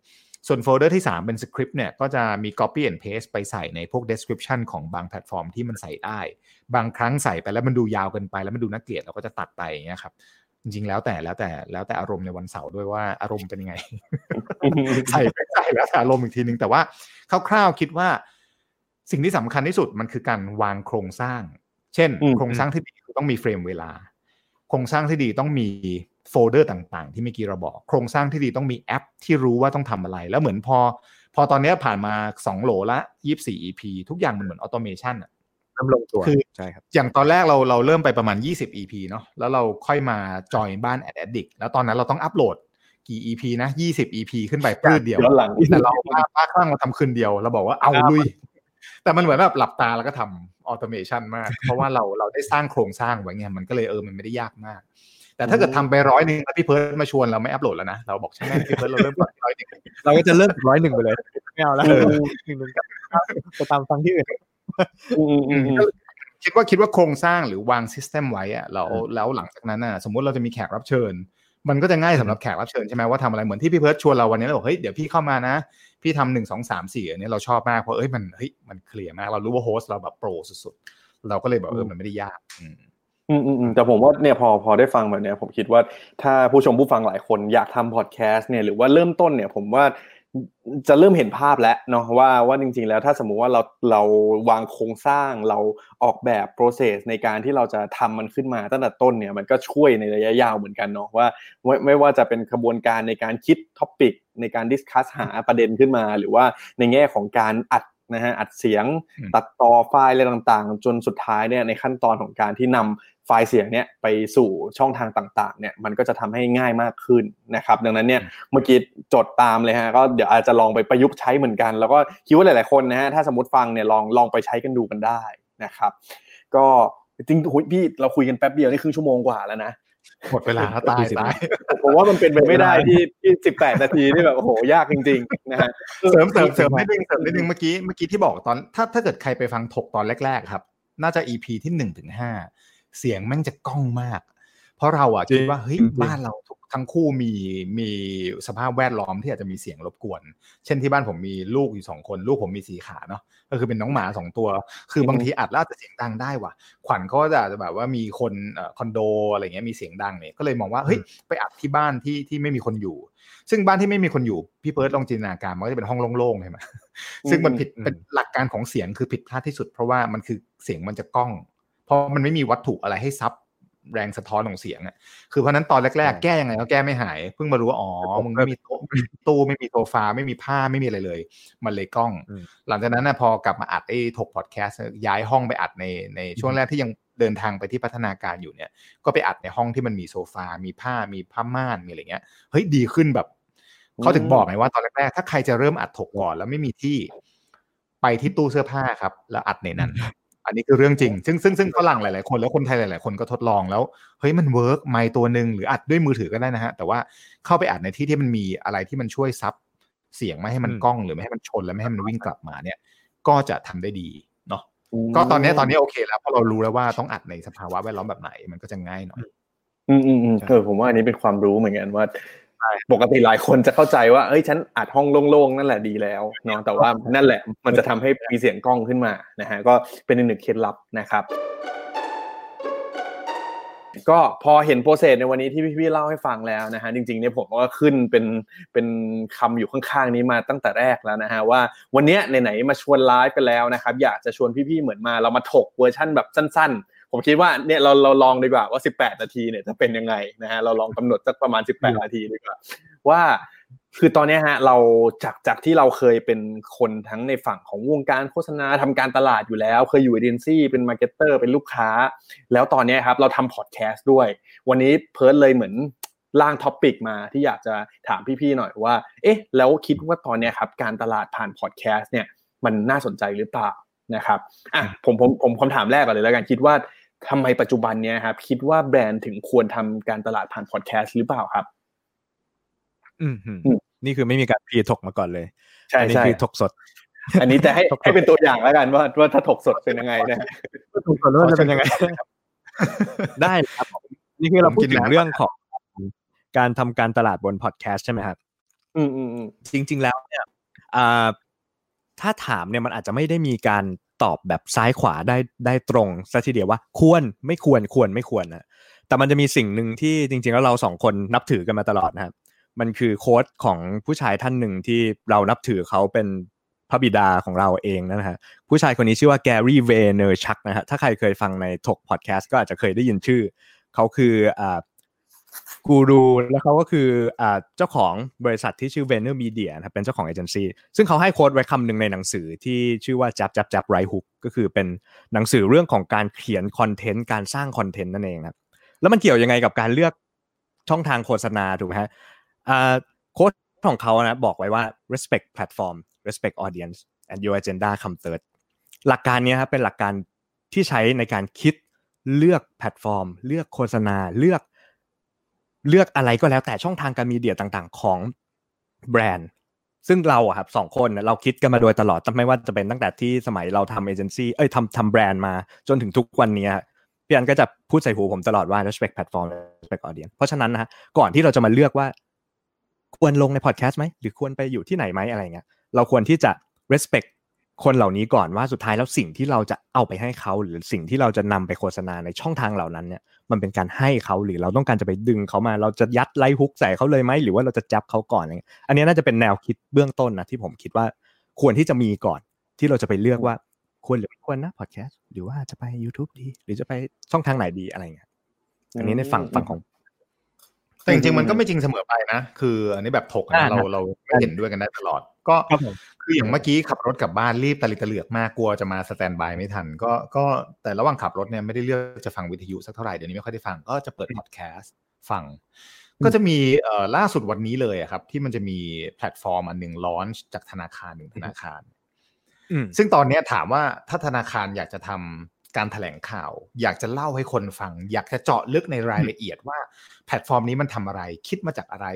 ส่วนโฟลเดอร์ที่ 3 เป็นสคริปต์เนี่ยก็จะมี copy and paste ไปใส่ในพวก description ของบางแพลตฟอร์มที่มันใส่ได้ บางครั้งใส่ไปแล้วมันดูยาวเกินไปแล้วมันดูน่าเกลียดเราก็จะตัดไปอย่างเงี้ยครับ จริงๆแล้วแต่แล้วแต่แล้วแต่อารมณ์ในวันเสาร์ด้วยว่าอารมณ์เป็นยังไง ใส่ไม่ใส่แล้วแต่อารมณ์อีกทีนึงแต่ว่าคร่าวๆคิดว่า สิ่งที่สำคัญที่สุดมันคือการวางโครงสร้าง เช่นอืมโครงสร้างที่ดีคือต้องมี frame เวลา โครงสร้างที่ดีต้องมีโฟลเดอร์ต่างๆ ที่เมื่อกี้เราบอก โครงสร้างที่ดีต้องมีแอปที่รู้ว่าต้องทำอะไร แล้วเหมือนพอ พอตอนเนี้ยผ่านมา 2 โหลละ 24 EP ทุกอย่างมันเหมือน automation อะ เริ่มลงตัวคือใช่ครับอย่างตอนแรกเราเราเริ่มไปประมาณ 20 EP เนาะแล้วเราค่อยมาจอยบ้าน Ad Addict แล้วตอนนั้นเราต้องอัปโหลดกี่ EP นะ 20 EP ขึ้นไปพรืดเดียวย้อนหลังแต่เราบ้าบ้าคลั่งเราทำคืนเดียวเราบอกว่าเอาลุย แต่มันเหมือนแบบหลับตาแล้วก็ทำ automation มาก เพราะว่าเราเราได้สร้างโครงสร้างไว้ไงมันก็เลยเออมันไม่ได้ยากมาก แต่ถ้าเกิดทำไปร้อยหนึ่งแล้วพี่เพิร์ดมาชวนเราไม่อัปโหลดแล้วนะ เราบอกใช่ไหมพี่เพิร์ดเราเริ่มก่อนร้อยหนึ่งเราก็จะเริ่มร้อยหนึ่งไปเลยไม่เอาแล้วหนึ่งหนึ่งกับไปตามฟังที่อื่นอืมอืมอืม คิดว่าคิดว่าโครงสร้างหรือวาง system ไว้อะเราแล้วหลังจากนั้นน่ะสมมุติเราจะมีแขกรับเชิญ มันก็จะง่ายสำหรับแขกรับเชิญใช่ไหมว่าทำอะไรเหมือนที่พี่เพิร์ดชวนเราวันนี้เราบอกเฮ้ยเดี๋ยวพี่เข้ามานะ พี่ทำหนึ่งสองสามสี่อันนี้เราชอบมากเพราะเอ้ยมันเฮ้ยมันเคลียร์มากเรารู้ว่า host เราแบบโปรสุดๆเราก็เลยแบบเออมันไม่ได้ยากอืมอืมอืมอืมแต่ผมว่าเนี่ยพอพอได้ฟังแบบเนี้ยผมคิดว่าถ้าผู้ชมผู้ฟังหลายคนอยากทำพอดแคสต์เนี่ยหรือว่าเริ่มต้นเนี่ยผมว่า จะเริ่มเห็นภาพแล้วเนาะว่าว่าจริง ๆ แล้วถ้าสมมุติว่าเราเราวางโครงสร้างเราออกแบบ process ในการที่เราจะทำมันขึ้นมาตั้งแต่ต้นเนี่ยมันก็ช่วยในระยะยาวเหมือนกันเนาะว่าไม่ไม่ว่าจะเป็นกระบวนการในการคิด topic ในการ discuss หาประเด็นขึ้นมา หรือว่าในแง่ของการอัด นะฮะอัดเสียงอืมตัดต่อไฟล์อะไรต่างๆ จนสุดท้ายเนี่ยในขั้นตอนของการที่นำไฟล์เสียงเนี่ยไปสู่ช่องทางต่างๆเนี่ยมันก็จะทำให้ง่ายมากขึ้นนะครับดังนั้นเนี่ยเมื่อกี้จดตามเลยฮะก็เดี๋ยวอาจจะลองไปประยุกต์ใช้เหมือนกัน แล้วก็คิดว่าหลายๆคนนะฮะถ้าสมมติฟังเนี่ยลองลองไปใช้กันดูกันได้นะครับ ก็จริงๆหุยพี่เราคุยกันแป๊บเดียวนี่ครึ่งชั่วโมงกว่าแล้วนะ หมดเวลาแล้วตายตายผมว่ามันเป็นไปไม่ได้ที่ที่สิบแปดนาทีนี่แบบโอ้โหยากจริงๆนะฮะเสริมเสริมเสริมนิดนึงเสริมนิดนึงเมื่อกี้เมื่อกี้ที่บอกตอนถ้าถ้าเกิดใครไปฟังถกตอนแรกๆครับ น่าจะ EP ที่หนึ่งถึงห้าเสียงแม่งจะก้องมากพราะเราอะจริงคิดว่าเฮ้ยจริงบ้านเราทุกทั้งคู่มีมีสภาพแวดล้อมที่อาจจะมีเสียงรบกวน เช่นที่บ้านผมมีลูกอยู่สองคน ลูกผมมีสีขาเนาะ ก็คือเป็นน้องหมาสองตัว คือบางทีอัดแล้วอาจจะเสียงดังได้ว่ะ ขวัญก็จะแบบว่ามีคนเอ่อคอนโดอะไรเงี้ยมีเสียงดังเนี่ยก็เลยมองว่าเฮ้ยไปอัดที่บ้านที่ที่ไม่มีคนอยู่ ซึ่งบ้านที่ไม่มีคนอยู่พี่เพิร์ดลองจินตนาการมันก็จะเป็นห้องโล่งๆใช่ไหมซึ่งมันผิดอืมเป็นหลักการของเสียงคือผิดพลาดที่สุด เพราะว่ามันคือเสียงมันจะก้อง เพราะมันไม่มีวัตถุอะไรให้ซับ แรงสะท้อนของเสียงอะคือเพราะฉะนั้นตอนแรกๆ แก้ยังไงก็แก้ไม่หาย เพิ่งมารู้ว่าอ๋อมึงไม่มีโต๊ะไม่มีตู้ไม่มีโซฟาไม่มีผ้าไม่มีอะไรเลย มันเลยกล้องอืมหลังจากนั้นนะพอกลับมาอัดไอ้ถกพอดแคสต์ย้ายห้องไปอัดในในช่วงแรกที่ยังเดินทางไปที่พัฒนาการอยู่เนี่ย ก็ไปอัดในห้องที่มันมีโซฟา มีผ้ามีผ้าม่านมีอะไรเงี้ยเฮ้ยดีขึ้นแบบเขาถึงบอกไงว่าตอนแรกๆถ้าใครจะเริ่มอัดถกก่อนแล้วไม่มีที่ ไปที่ตู้เสื้อผ้าครับ แล้วอัดในนั้น อันนี้คือเรื่องจริง ซึ่งซึ่งซึ่งฝรั่งหลาย ๆ คน แล้วคนไทยหลาย ๆ คนก็ทดลองแล้ว เฮ้ยมัน work ไมค์ตัวหนึ่งหรืออัดด้วยมือถือก็ได้นะฮะ แต่ว่าเข้าไปอัดในที่ที่มันมีอะไรที่มันช่วยซับเสียงไม่ให้มันอืมก้องหรือไม่ให้มันชน แล้วไม่ให้มันวิ่งกลับมาเนี่ย ก็จะทำได้ดีเนาะ ก็ตอนเนี้ยตอนนี้โอเคแล้วเพราะเรารู้แล้วว่าต้องอัดในสภาวะแวดล้อมแบบไหนมันก็จะง่ายหน่อย อืมอืมอืมเออผมว่าอันนี้เป็นความรู้เหมือนกันว่า ปกติหลายคนจะเข้าใจว่าเอ้ยฉันอัดห้องโล่งๆนั่นแหละดีแล้วเนาะแต่ว่านั่นแหละมันจะทำให้มีเสียงกล้องขึ้นมานะฮะก็เป็นอีกหนึ่งเคล็ดลับนะครับก็พอเห็นโปรเซสในวันนี้ที่พี่ๆเล่าให้ฟังแล้วนะฮะจริงๆเนี่ยผมก็ขึ้นเป็นเป็นคำอยู่ข้างๆนี้มาตั้งแต่แรกแล้วนะฮะว่าวันเนี้ยไหนๆมาชวนไลฟ์ไปแล้วนะครับอยากจะชวนพี่ๆเหมือนมาเรามาถกเวอร์ชั่นแบบสั้นๆ ผมคิดว่าเนี่ยเราเราลองดีกว่าว่า 18 นาทีเนี่ยจะเป็นยังไงนะฮะเราลองกำหนดสักประมาณ 18 นาทีดีกว่า ว่าคือตอนเนี้ยฮะเราจากจากที่เราเคยเป็นคนทั้งในฝั่งของวงการโฆษณาทำการตลาดอยู่แล้ว เคยอยู่เอเจนซี่เป็น marketer เป็นลูกค้า แล้วตอนเนี้ยครับเราทำพอดแคสต์ด้วย วันนี้เพิร์ดเลยเหมือนร่าง topic มาที่อยากจะถามพี่ๆหน่อยว่า เอ๊ะ แล้วคิดว่าตอนเนี้ยครับ การตลาดผ่านพอดแคสต์เนี่ยมันน่าสนใจหรือเปล่านะครับอะผมผมผมคำถามแรกก่อนเลยแล้วกันคิดว่า ทำไมปัจจุบันเนี้ยครับ คิดว่าแบรนด์ถึงควรทำการตลาดผ่านพอดแคสต์หรือเปล่าครับ อืมอืมอืมนี่คือไม่มีการ pre ถกมาก่อนเลย ใช่อันนี้ใช่คือถกสด อันนี้จะให้ถกให้เป็นตัวอย่างแล้วกันว่าว่าถ้าถกสดเป็นยังไงนะฮะถกสดแล้วจะเป็นยังไง ได้ครับผมนี่คือเราพูดถึงเรื่องของการทำการตลาดบนพอดแคสต์ใช่ไหมครับ อืมอืมอืมจริง ๆ แล้วเนี่ยอ่าถ้าถามเนี่ยมันอาจจะไม่ได้มีการ ตอบแบบซ้ายขวาได้ได้ตรงซะทีเดียวว่าควรไม่ควรควรไม่ควรนะแต่มันจะมีสิ่งหนึ่งที่จริง ๆ แล้วเราสองคนนับถือกันมาตลอดนะครับมันคือโค้ดของผู้ชายท่านหนึ่งที่เรานับถือเขาเป็นพระบิดาของเราเองนะฮะผู้ชายคนนี้ชื่อว่า Gary Vaynerchuk นะฮะถ้าใครเคยฟังในถกพอดแคสต์ก็อาจจะเคยได้ยินชื่อ เขาคืออ่า กูรูแล้วเขาก็คืออ่าเจ้าของบริษัทที่ชื่อ v e n e r Media นะครับเป็นเจ้าของเอเจนซี่ซึ่งเขาให้ quote ไว้คำหนึ่งในหนังสือที่ชื่อว่า Jab Jab Jab Right Hook ก็คือเป็นหนังสือเรื่องของการเขียนคอนเทนต์การสร้างคอนเทนต์นั่นเองนะครับแล้วมันเกี่ยวยังไงกับการเลือกช่องทางโฆษณาถูกไหมฮะอ่า quote ของเขานะบอกไว้ว่า respect platform respect audience and your agenda come third หลักการนี้ครับเป็นหลักการที่ใช้ในการคิดเลือกแพลตฟอร์ม เลือกโฆษณาเลือก เลือกอะไรก็แล้วแต่ช่องทางการมีเดียต่างๆ ของแบรนด์ ซึ่งเราอะครับสองคนเราคิดกันมาโดยตลอดไม่ว่าจะเป็นตั้งแต่ที่สมัยเราทำเอเจนซี่เอ้ยทำทำแบรนด์มาจนถึงทุกวันนี้พี่อันก็จะพูดใส่หูผมตลอดว่า respect platform respect audience เพราะฉะนั้นนะฮะก่อนที่เราจะมาเลือกว่า ควรลงในพอดแคสต์ไหมหรือควรไปอยู่ที่ไหนไหมอะไรเงี้ยเราควรที่จะ respect คนเหล่านี้ก่อนว่าสุดท้ายแล้วสิ่งที่เราจะเอาไปให้เขาหรือสิ่งที่เราจะนำไปโฆษณาในช่องทางเหล่านั้นเนี่ยมันเป็นการให้เขาหรือเราต้องการจะไปดึงเขามา เราจะยัดไลฮุกใส่เขาเลยไหมหรือว่าเราจะจับเขาก่อนอะไรเงี้ยอันนี้น่าจะเป็นแนวคิดเบื้องต้นนะที่ผมคิดว่าควรที่จะมีก่อนที่เราจะไปเลือกว่าควรหรือไม่ควรนะพอดแคสต์หรือว่าจะไป YouTube ดี หรือจะไปช่องทางไหนดีอะไรเงี้ยอันนี้ในฝั่งฝั่งของ แต่จริงๆมันก็ไม่จริงเสมอไปนะ คืออันนี้แบบถกอ่านะเราเราไม่เห็นด้วยกันได้ตลอด ก็ครับผมคืออย่างเมื่อกี้ขับรถกลับบ้านรีบตะลิตะเหลือกมากกลัวจะมาสแตนบายไม่ทัน ก็ก็แต่ระหว่างขับรถเนี่ยไม่ได้เลือกจะฟังวิทยุสักเท่าไหร่เดี๋ยวนี้ไม่ค่อยได้ฟังก็จะเปิดพอดแคสต์ฟัง ก็จะมีเอ่อล่าสุดวันนี้เลยอะครับ ที่มันจะมีแพลตฟอร์มอันหนึ่ง launch จากธนาคารหนึ่งธนาคารอืมซึ่งตอนเนี้ยถามว่าถ้าธนาคารอยากจะทำ การแถลงข่าว อยากจะเล่าให้คนฟัง อยากจะเจาะลึกในรายละเอียดว่าแพลตฟอร์มนี้มันทำอะไร คิดมาจากอะไร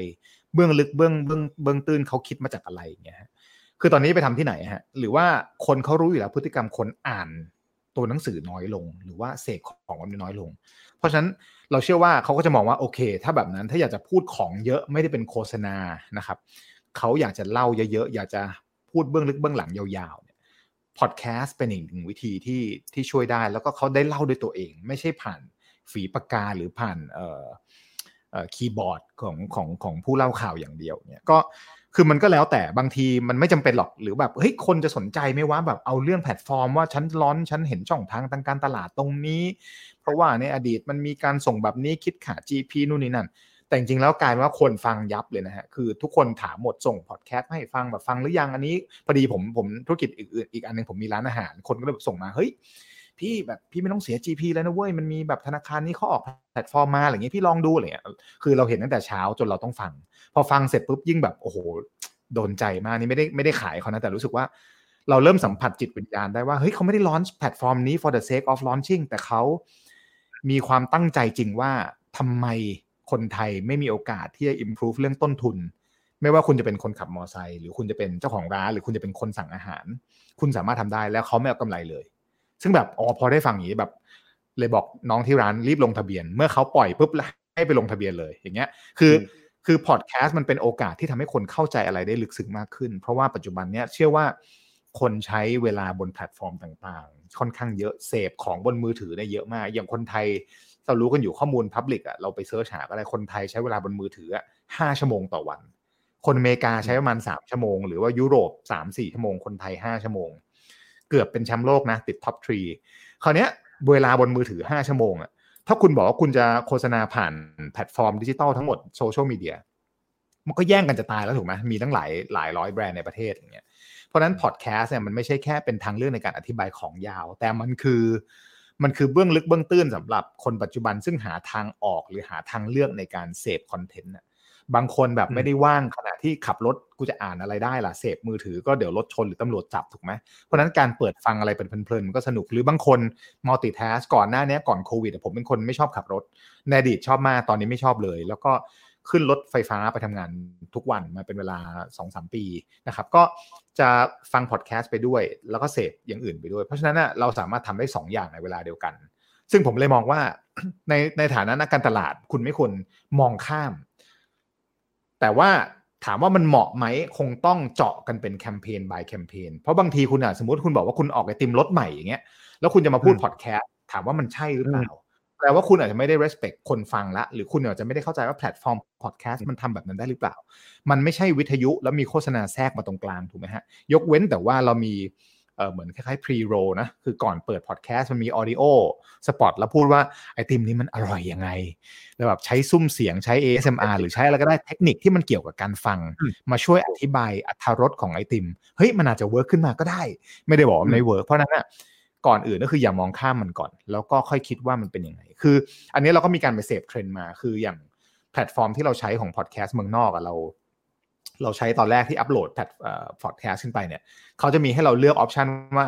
เบื้องลึกเบื้องเบื้องเบื้องตื้นเขาคิดมาจากอะไรอย่างเงี้ยฮะคือตอนนี้ไปทำที่ไหนฮะ หรือว่าคนเขารู้อยู่แล้วพฤติกรรมคนอ่านตัวหนังสือน้อยลง หรือว่าเสพของมันน้อยลง เพราะฉะนั้นเราเชื่อว่าเขาก็จะมองว่าโอเค ถ้าแบบนั้นถ้าอยากจะพูดของเยอะไม่ได้เป็นโฆษณานะครับเขาอยากจะเล่าเยอะๆอยากจะพูดเบื้องลึกเบื้องหลังยาวๆเนี่ย พอดแคสต์เป็นอีกหนึ่งวิธีที่ที่ช่วยได้ แล้วก็เขาได้เล่าด้วยตัวเอง ไม่ใช่ผ่านฝีปากกาหรือผ่านเอ่อเอ่อคีย์บอร์ดของของของผู้เล่าข่าวอย่างเดียวเนี่ยก็คือมันก็แล้วแต่บางทีมันไม่จำเป็นหรอกหรือแบบเฮ้ยคนจะสนใจไหมว่าแบบเอาเรื่องแพลตฟอร์มว่าฉัน launch ฉันเห็นช่องทางทางการตลาดตรงนี้ เพราะว่าในอดีตมันมีการส่งแบบนี้คิดค่า GP นู่นนี่นั่น แต่จริงๆแล้วกลายเป็นว่าคนฟังยับเลยนะฮะคือทุกคนถามหมดส่งพอดแคสต์ให้ฟังแบบฟังหรือยังอันนี้พอดีผมผมธุรกิจอื่นอีกอันหนึงผมมีร้านอาหาร คนก็เลยส่งมาเฮ้ยพี่แบบพี่ไม่ต้องเสีย GP แล้วนะเว้ยมันมีแบบธนาคารนี้เขาออกแพลตฟอร์มมาอะไรเงี้ยพี่ลองดูอะไรเงี้ยคือเราเห็นตั้งแต่เช้าจนเราต้องฟัง พอฟังเสร็จปุ๊บยิ่งแบบโอ้โหโดนใจมากนี่ไม่ได้ไม่ได้ขายเขานะแต่รู้สึกว่า เราเริ่มสัมผัสจิตวิญญาณได้ว่าเฮ้ยเขาไม่ได้ launch แพลตฟอร์มนี้ for the sake of launching แต่เขามีความตั้งใจจริงว่าทำไม คนไทยไม่มีโอกาสที่จะ improve เรื่องต้นทุน ไม่ว่าคุณจะเป็นคนขับมอเตอร์ไซค์หรือคุณจะเป็นเจ้าของร้าน หรือคุณจะเป็นคนสั่งอาหาร คุณสามารถทำได้แล้วเขาไม่เอากำไรเลย ซึ่งแบบอ๋อพอได้ฟังอย่างนี้แบบ เลยบอกน้องที่ร้านรีบลงทะเบียน เมื่อเขาปล่อยปุ๊บแล้วให้ไปลงทะเบียนเลยอย่างเงี้ย คือคือพอดแคสต์มันเป็นโอกาสที่ทำให้คนเข้าใจอะไรได้ลึกซึ้งมากขึ้น เพราะว่าปัจจุบันเนี้ยเชื่อว่าคนใช้เวลาบนแพลตฟอร์มต่างๆ ค่อนข้างเยอะเสพของบนมือถือได้เยอะมาก อย่างคนไทย เรารู้กันอยู่ข้อมูล public อะเราไปเสิร์ชหาอะไรคนไทยใช้เวลาบนมือถือห้าชั่วโมงต่อวัน คนอเมริกาใช้ประมาณสามชั่วโมง หรือว่ายุโรปสามสี่ชั่วโมงคนไทยห้าชั่วโมง เกือบเป็นแชมป์โลกนะ ติด top three คราวเนี้ยเวลาบนมือถือห้าชั่วโมงอะถ้าคุณบอกว่าคุณจะโฆษณาผ่านแพลตฟอร์มดิจิตอลทั้งหมดโซเชียลมีเดียมันก็แย่งกันจะตายแล้วถูกไหมมีตั้งหลายหลายร้อยแบรนด์ในประเทศอย่างเงี้ยเพราะฉะนั้นพอดแคสต์เนี่ยมันไม่ใช่แค่เป็นทางเลือกในการอธิบายของยาว แต่มันคือ มันคือเบื้องลึกเบื้องตื้นสำหรับคนปัจจุบันซึ่งหาทางออกหรือหาทางเลือกในการเสพคอนเทนต์น่ะบางคนแบบไม่ได้ว่างขณะที่ขับรถกูจะอ่านอะไรได้ล่ะเสพมือถือก็เดี๋ยวรถชนหรือตำรวจจับถูกไหมเพราะฉะนั้นการเปิดฟังอะไรเป็นเพลินๆมันก็สนุกหรือบางคนมัลติทัสก่อนหน้านี้ก่อนโควิดผมเป็นคนไม่ชอบขับรถในอดีตชอบมากตอนนี้ไม่ชอบเลย แล้วก็ ขึ้นรถไฟฟ้าไปทำงานทุกวันมาเป็นเวลา 2-3 ปีนะครับก็จะฟังพอดแคสต์ไปด้วย แล้วก็เสพอย่างอื่นไปด้วย เพราะฉะนั้นนะเราสามารถทำได้ 2 อย่างในเวลาเดียวกัน ซึ่งผมเลยมองว่าในในฐานะนักการตลาดคุณไม่ควรมองข้าม แต่ว่าถามว่ามันเหมาะไหมคงต้องเจาะกันเป็นแคมเปญ by แคมเปญเพราะบางทีคุณอะสมมติคุณบอกว่าคุณออกไอติมรสใหม่อย่างเงี้ยแล้วคุณจะมาพูดพอดแคสต์ถามว่ามันใช่หรือเปล่า แปลว่าคุณอาจจะไม่ได้ respect คนฟังละ หรือคุณอาจจะไม่ได้เข้าใจว่าแพลตฟอร์มพอดแคสต์มันทำแบบนั้นได้หรือเปล่า มันไม่ใช่วิทยุแล้วมีโฆษณาแทรกมาตรงกลางถูกไหมฮะ ยกเว้นแต่ว่าเรามีเออเหมือนคล้ายๆ pre roll นะ คือก่อนเปิดพอดแคสต์มันมี audio สปอตแล้วพูดว่าไอติมนี้มันอร่อยยังไง แล้วแบบใช้สุ้มเสียงใช้ ASMR หรือใช้อะไรก็ได้เทคนิคที่มันเกี่ยวกับการฟัง มาช่วยอธิบายอรรถรสของไอติม เฮ้ยมันอาจจะ work ขึ้นมาก็ได้ ไม่ได้บอกว่าไม่ work เพราะนั้นอะ ก่อนอื่นก็คืออย่ามองข้ามมันก่อน แล้วก็ค่อยคิดว่ามันเป็นยังไง คือ อันนี้เราก็มีการไปเสพเทรนด์มา คืออย่างแพลตฟอร์มที่เราใช้ของพอดแคสต์เมืองนอกอะเรา เราใช้ตอนแรกที่อัปโหลดแพลตพอดแคสต์ขึ้นไปเนี่ยเขาจะมีให้เราเลือก option ว่า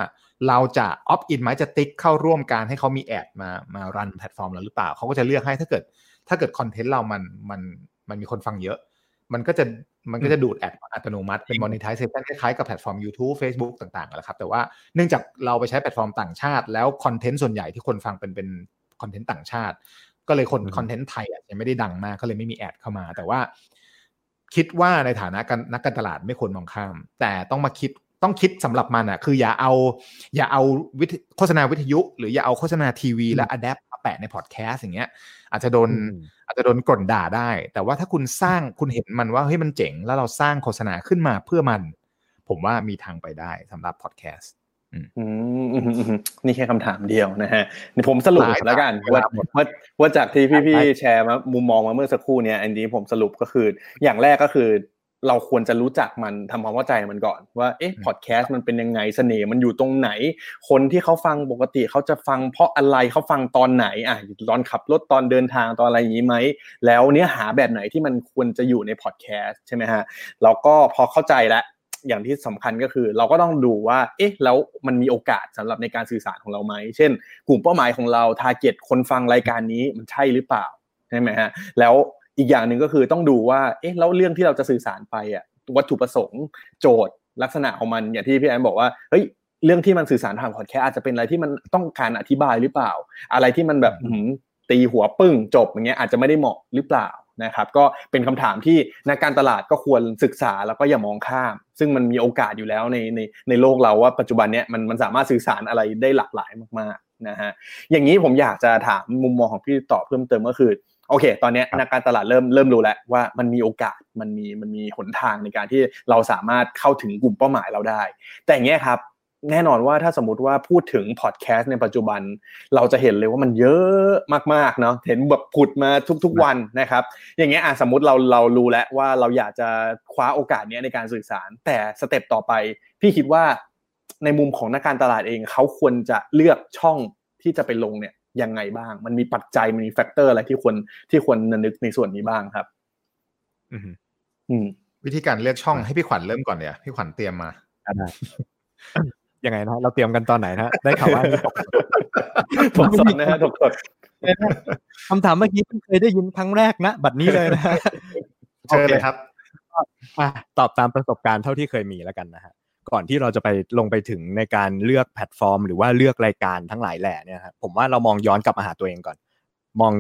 เราจะ opt in ไหมจะติ๊กเข้าร่วมการให้เขามี ad มามา run แพลตฟอร์มเราหรือเปล่าเขาก็จะเลือกให้ถ้าเกิด ถ้าเกิดคอนเทนต์เรามันมันมันมีคนฟังเยอะ มันก็จะมันก็จะดูด ad อัตโนมัติเป็น monetization คล้ายๆกับแพลตฟอร์ม YouTube Facebook ต่างๆแหละครับ แต่ว่าเนื่องจากเราไปใช้แพลตฟอร์มต่างชาติ แล้วคอนเทนต์ส่วนใหญ่ที่คนฟังเป็นเป็นคอนเทนต์ต่างชาติ ก็เลยคนคอนเทนต์ไทยอาจจะไม่ได้ดังมากก็เลยไม่มี ad เข้ามา แต่ว่าคิดว่าในฐานะการนักการตลาดไม่ควรมองข้าม แต่ต้องมาคิดต้องคิดสำหรับมันอะคืออย่าเอา อย่าเอาวิทโฆษณาวิทยุ หรืออย่าเอาโฆษณาทีวี และอัดแอปมาแปะในพอดแคสต์อย่างเงี้ย อาจจะโดนอาจจะโดนก่นด่าได้ แต่ว่าถ้าคุณสร้างคุณเห็นมันว่าเฮ้ยมันเจ๋ง แล้วเราสร้างโฆษณาขึ้นมาเพื่อมัน ผมว่ามีทางไปได้สำหรับพอดแคสต์อืมอืมอืมอืมนี่แค่คำถามเดียวนะฮะนี่ผมสรุปได้แล้วกันได้ว่าหมดว่าว่าจากที่พี่ได้ๆแชร์มามุมมองมาเมื่อสักครู่เนี้ยอันนี้ผมสรุปก็คืออย่างแรกก็คือ เราควรจะรู้จักมันทำความเข้าใจมันก่อน ว่าเอ๊ะพอดแคสต์มันเป็นยังไงเสน่ห์มันอยู่ตรงไหน คนที่เขาฟังปกติเขาจะฟังเพราะอะไรเขาฟังตอนไหนอะตอนขับรถตอนเดินทางตอนอะไรอย่างนี้ไหมแล้วเนื้อหาแบบไหนที่มันควรจะอยู่ในพอดแคสต์ใช่ไหมฮะเราก็พอเข้าใจแล้วอย่างที่สำคัญก็คือ เราก็ต้องดูว่า เอ๊ะ แล้วมันมีโอกาสสำหรับในการสื่อสารของเราไหม เช่น กลุ่มเป้าหมายของเรา target คนฟังรายการนี้มันใช่หรือเปล่าใช่ไหมฮะ แล้ว อีกอย่างหนึ่งก็คือต้องดูว่าเอ๊ะแล้วเรื่องที่เราจะสื่อสารไปอะวัตถุประสงค์โจทย์ลักษณะของมันอย่างที่พี่แอนบอกว่าเฮ้ยเรื่องที่มันสื่อสารทางพอดแคสต์อาจจะเป็นอะไรที่มันต้องการอธิบายหรือเปล่า อะไรที่มันแบบอื้อหือตีหัวปึ้งจบอย่างเงี้ยอาจจะไม่ได้เหมาะหรือเปล่านะครับก็เป็นคำถามที่นักการตลาดก็ควรศึกษาแล้วก็อย่ามองข้าม ซึ่งมันมีโอกาสอยู่แล้วในในในโลกเราว่าปัจจุบันเนี้ยมันมันสามารถสื่อสารอะไรได้หลากหลายมากๆนะฮะอย่างนี้ผมอยากจะถามมุมมองของพี่ต่อเพิ่มเติมก็คือ โอเค ตอนเนี้ยนักการตลาดเริ่มเริ่มรู้แล้วว่ามันมีโอกาสมันมีมันมีหนทางในการที่เราสามารถเข้าถึงกลุ่มเป้าหมายเราได้ แต่อย่างเงี้ยครับแน่นอนว่าถ้าสมมติว่าพูดถึงพอดแคสต์ในปัจจุบัน เราจะเห็นเลยว่ามันเยอะมากๆเนาะเห็นแบบผุดมาทุกๆวันนะครับ อย่างเงี้ยอะสมมติเราเรารู้แล้วว่าเราอยากจะคว้าโอกาสเนี้ยในการสื่อสาร แต่ step ต่อไป พี่คิดว่าในมุมของนักการตลาดเองเขาควรจะเลือกช่องที่จะไปลงเนี่ย ยังไงบ้าง มันมีปัจจัยมันมี factor อะไรที่ควรที่ควรนึกในส่วนนี้บ้างครับ อืมอืมวิธีการเลือกช่องให้พี่ขวัญเริ่มก่อนเนี่ยพี่ขวัญเตรียมมาได้ยังไงนะเราเตรียมกันตอนไหนนะได้ข่าวว่าถกสดนะฮะถกสดคำถามเมื่อกี้เพิ่งเคยได้ยินครั้งแรกนะบัดนี้เลยนะเชิญเลยครับอะตอบตามประสบการณ์เท่าที่เคยมีแล้วกันนะฮะ ก่อนที่เราจะไปลงไปถึงในการเลือกแพลตฟอร์ม หรือว่าเลือกรายการทั้งหลายแหล่เนี่ยครับผมว่าเรามองย้อนกลับมาหาตัวเองก่อน มอง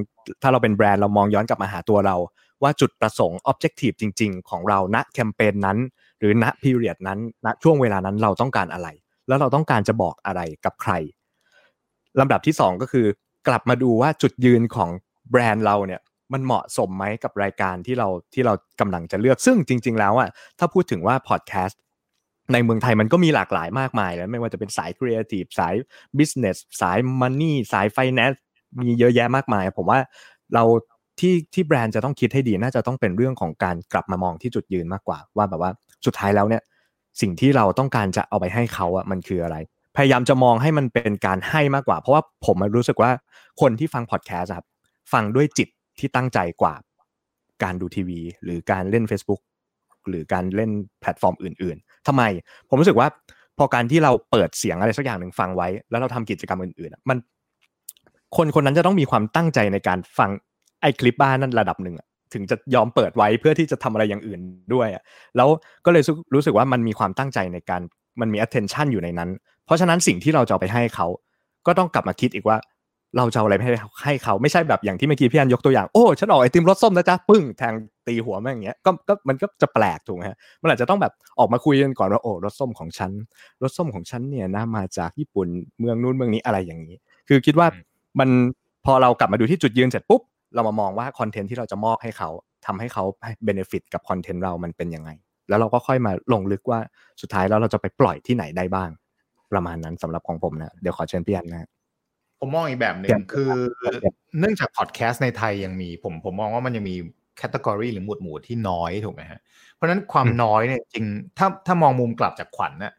ถ้าเราเป็นแบรนด์เรามองย้อนกลับมาหาตัวเรา ว่าจุดประสงค์ objective จริง ๆ ของเราณแคมเปญนั้น หรือณ period นั้นณช่วงเวลานั้นเราต้องการอะไร แล้วเราต้องการจะบอกอะไรกับใครลำดับที่สองก็คือกลับมาดูว่าจุดยืนของแบรนด์เราเนี่ยมันเหมาะสมไหมกับรายการที่เราที่เรากำลังจะเลือกซึ่งจริง ๆ แล้วอะถ้าพูดถึงว่าพอดแคสต์ ในเมืองไทยมันก็มีหลากหลายมากมายแล้วไม่ว่าจะเป็นสายครีเอทีฟสาย business สาย money สายไฟแนนซ์มีเยอะแยะมากมาย ผมว่าเราที่ที่แบรนด์จะต้องคิดให้ดีน่าจะต้องเป็นเรื่องของการกลับมามองที่จุดยืนมากกว่า ว่าแบบว่าสุดท้ายแล้วเนี่ยสิ่งที่เราต้องการจะเอาไปให้เขาอะมันคืออะไร พยายามจะมองให้มันเป็นการให้มากกว่า เพราะว่าผมรู้สึกว่าคนที่ฟังพอดแคสต์ครับฟังด้วยจิตที่ตั้งใจกว่าการดูทีวี หรือการเล่น Facebook หรือการเล่นแพลตฟอร์มอื่น ทำไม ผมรู้สึกว่าพอการที่เราเปิดเสียงอะไรสักอย่างหนึ่งฟังไว้ แล้วเราทำกิจกรรมอื่นๆมันคนคนนั้นจะต้องมีความตั้งใจในการฟังไอ้คลิปบ้านนั่นระดับหนึ่งถึงจะยอมเปิดไว้เพื่อที่จะทำอะไรอย่างอื่นด้วยแล้วก็เลยรู้สึกว่ามันมีความตั้งใจในการมันมี attention อยู่ในนั้น เพราะฉะนั้นสิ่งที่เราจะไปให้เขาก็ต้องกลับมาคิดอีกว่า เราจะอะไรให้ให้เขาไม่ใช่แบบอย่างที่เมื่อกี้พี่อันยกตัวอย่าง โอ้ฉันออกไอติมรสส้มนะจ๊ะปึ้งแทงตีหัวแม่งอย่างเงี้ยก็ก็มันก็จะแปลกถูกไหมฮะมันอาจจะต้องแบบออกมาคุยกันก่อนว่าโอ้รสส้มของฉันรสส้มของฉันเนี่ยนะมาจากญี่ปุ่นเมืองนู้นเมืองนี้อะไรอย่างนี้ คือคิดว่ามันพอเรากลับมาดูที่จุดยืนเสร็จปุ๊บเรามามองว่าคอนเทนต์ที่เราจะมอบให้เขาทำให้เขา benefit กับคอนเทนต์เรามันเป็นยังไง แล้วเราก็ค่อยมาลงลึกว่าสุดท้ายแล้วเราจะไปปล่อยที่ไหนได้บ้าง ประมาณนั้นสำหรับของผมนะเดี๋ยวขอเชิญพี่แอนนะ ผมมองอีกแบบหนึ่งคือเนื่องจากพอดแคสต์ในไทยยังมีผมผมมองว่ามันยังมี category หรือหมวดหมู่ที่น้อยถูกไหมฮะ เพราะฉะนั้นความน้อยเนี่ยจริงถ้าถ้ามองมุมกลับจากขวัญน่ะ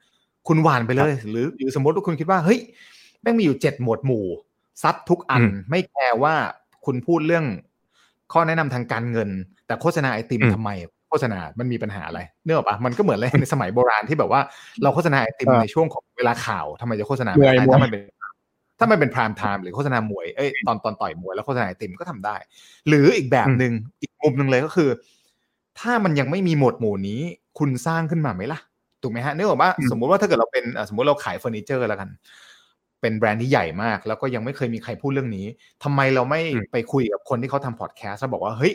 คุณหวานไปเลย หรือหรือสมมติว่าคุณคิดว่าเฮ้ยแม่งมีอยู่เจ็ดหมวดหมู่ซัดทุกอันไม่แคร์ว่าคุณพูดเรื่องข้อแนะนำทางการเงิน แต่โฆษณาไอติมทำไมโฆษณา มันมีปัญหาอะไรเนื่องปะมันก็เหมือนเลยในสมัยโบราณที่แบบว่าเราโฆษณาไอติมในช่วงของเวลาข่าวทำไมจะโฆษณาไม่ได้ถ้ามันเป็น ถ้ามันเป็นพรามไทม์หรือโฆษณามวยเอ้ยตอนตอนต่อยมวยแล้วโฆษณาไอติมก็ทำได้ หรืออีกแบบหนึ่งอีกมุมหนึ่งเลยก็คือ ถ้ามันยังไม่มีหมวดหมู่นี้ คุณสร้างขึ้นมาไหมล่ะถูกไหมฮะเนื่องจากว่าสมมุติว่าถ้าเกิดเราเป็นสมมติเราขายเฟอร์นิเจอร์แล้วกัน เป็นแบรนด์ที่ใหญ่มาก แล้วก็ยังไม่เคยมีใครพูดเรื่องนี้ทำไมเราไม่ไปคุยกับคนที่เขาทำพอดแคสต์แล้วบอกว่าเฮ้ย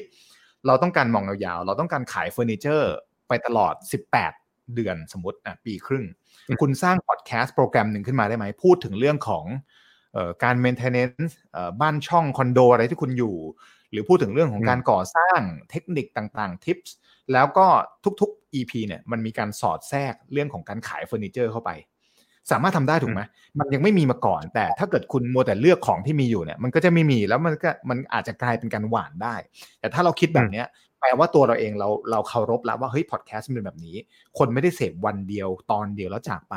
เราต้องการมองยาวๆเราต้องการขายเฟอร์นิเจอร์ไปตลอด 18 เดือนสมมติอะปีครึ่ง คุณสร้างพอดแคสต์โปรแกรมหนึ่งขึ้นมาได้ไหมพูดถึงเรื่องของ การ maintenance บ้านช่องคอนโดอะไรที่คุณอยู่ หรือพูดถึงเรื่องของการก่อสร้างเทคนิคต่างๆทิปส์แล้วก็ทุกๆ EP เนี่ยมันมีการสอดแทรกเรื่องของการขายเฟอร์นิเจอร์เข้าไป สามารถทำได้ถูกไหมมันยังไม่มีมาก่อน แต่ถ้าเกิดคุณมัวแต่เลือกของที่มีอยู่เนี่ย มันก็จะไม่มีแล้วมันก็มันอาจจะกลายเป็นการหวานได้ แต่ถ้าเราคิดแบบเนี้ยแป ลว่าตัวเราเองเราเราเคารพแล้วว่าเฮ้ยพอดแคสต์เป็นแบบนี้ คนไม่ได้เสพวันเดียวตอนเดียวแล้วจากไป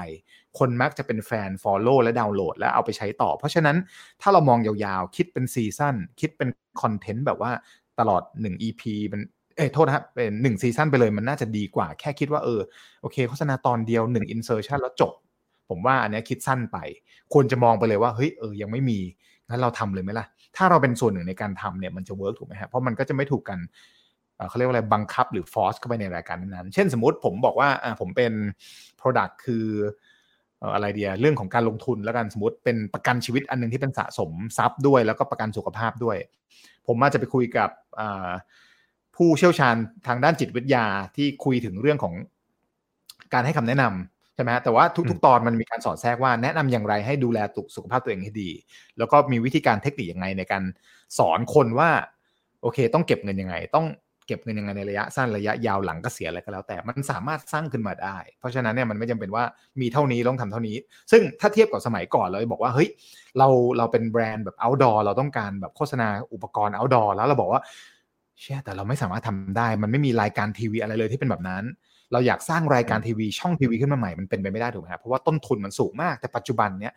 คนมักจะเป็นแฟน Follow และดาวน์โหลด แล้วเอาไปใช้ต่อ เพราะฉะนั้นถ้าเรามองยาวๆ คิดเป็นซีซั่นคิดเป็นคอนเทนต์แบบว่าตลอด 1 EP มันเอ้โทษนะครับเป็นหนึ่งซีซั่นไปเลยมันน่าจะดีกว่า แค่คิดว่าเออโอเคโฆษณาตอนเดียว1 insertion แล้วจบ ผมว่าอันนี้คิดสั้นไป ควรจะมองไปเลยว่าเฮ้ยเออยังไม่มีงั้นเราทำเลยไหมล่ะ ถ้าเราเป็นส่วนหนึ่งในการทำเนี่ยมันจะเวิร์กถูกไหมฮะเพราะมันก็จะไม่ถูกกัน เขาเรียกว่าอะไรบังคับหรือ force เข้าไปในรายการนั้นเช่นสมมติผมบอกว่าผมเป็น Product คือเอ่ออะไรเดียเรื่องของการลงทุนแล้วกันสมมติเป็นประกันชีวิตอันหนึงที่เป็นสะสมทรัพย์ด้วย แล้วก็ประกันสุขภาพด้วย ผมอาจจะไปคุยกับอ่าผู้เชี่ยวชาญทางด้านจิตวิทยาที่คุยถึงเรื่องของการให้คำแนะนำใช่ไหมฮะแต่ว่าทุกๆ ตอนมันมีการสอดแทรกว่าแนะนำอย่างไรให้ดูแลตุสุขภาพตัวเองให้ดี แล้วก็มีวิธีการเทคนิคยังไงในการสอนคนว่า โอเค ต้องเก็บเงินยังไง ต้อง เก็บเงินยังไงในระยะสั้นระยะยาวหลังกเกษียณอะไรก็แล้ว แต่มันสามารถสร้างขึ้นมาได้ เพราะฉะนั้นเนี่ยมันไม่จำเป็นว่ามีเท่านี้ต้องทำเท่านี้ ซึ่งถ้าเทียบกับสมัยก่อนเราบอกว่าเฮ้ยเราเราเป็นแบรนด์แบบ outdoor เราต้องการแบบโฆษณาอุปกรณ์ outdoor แล้วเราบอกว่าเชื่อแต่เราไม่สามารถทำได้ มันไม่มีรายการทีวีอะไรเลยที่เป็นแบบนั้น เราอยากสร้างรายการทีวีช่องทีวีขึ้นมาใหม่มันเป็นไปไม่ได้ถูกไหมครับเพราะว่าต้นทุนมันสูงมากแต่ปัจจุบันเนี้ย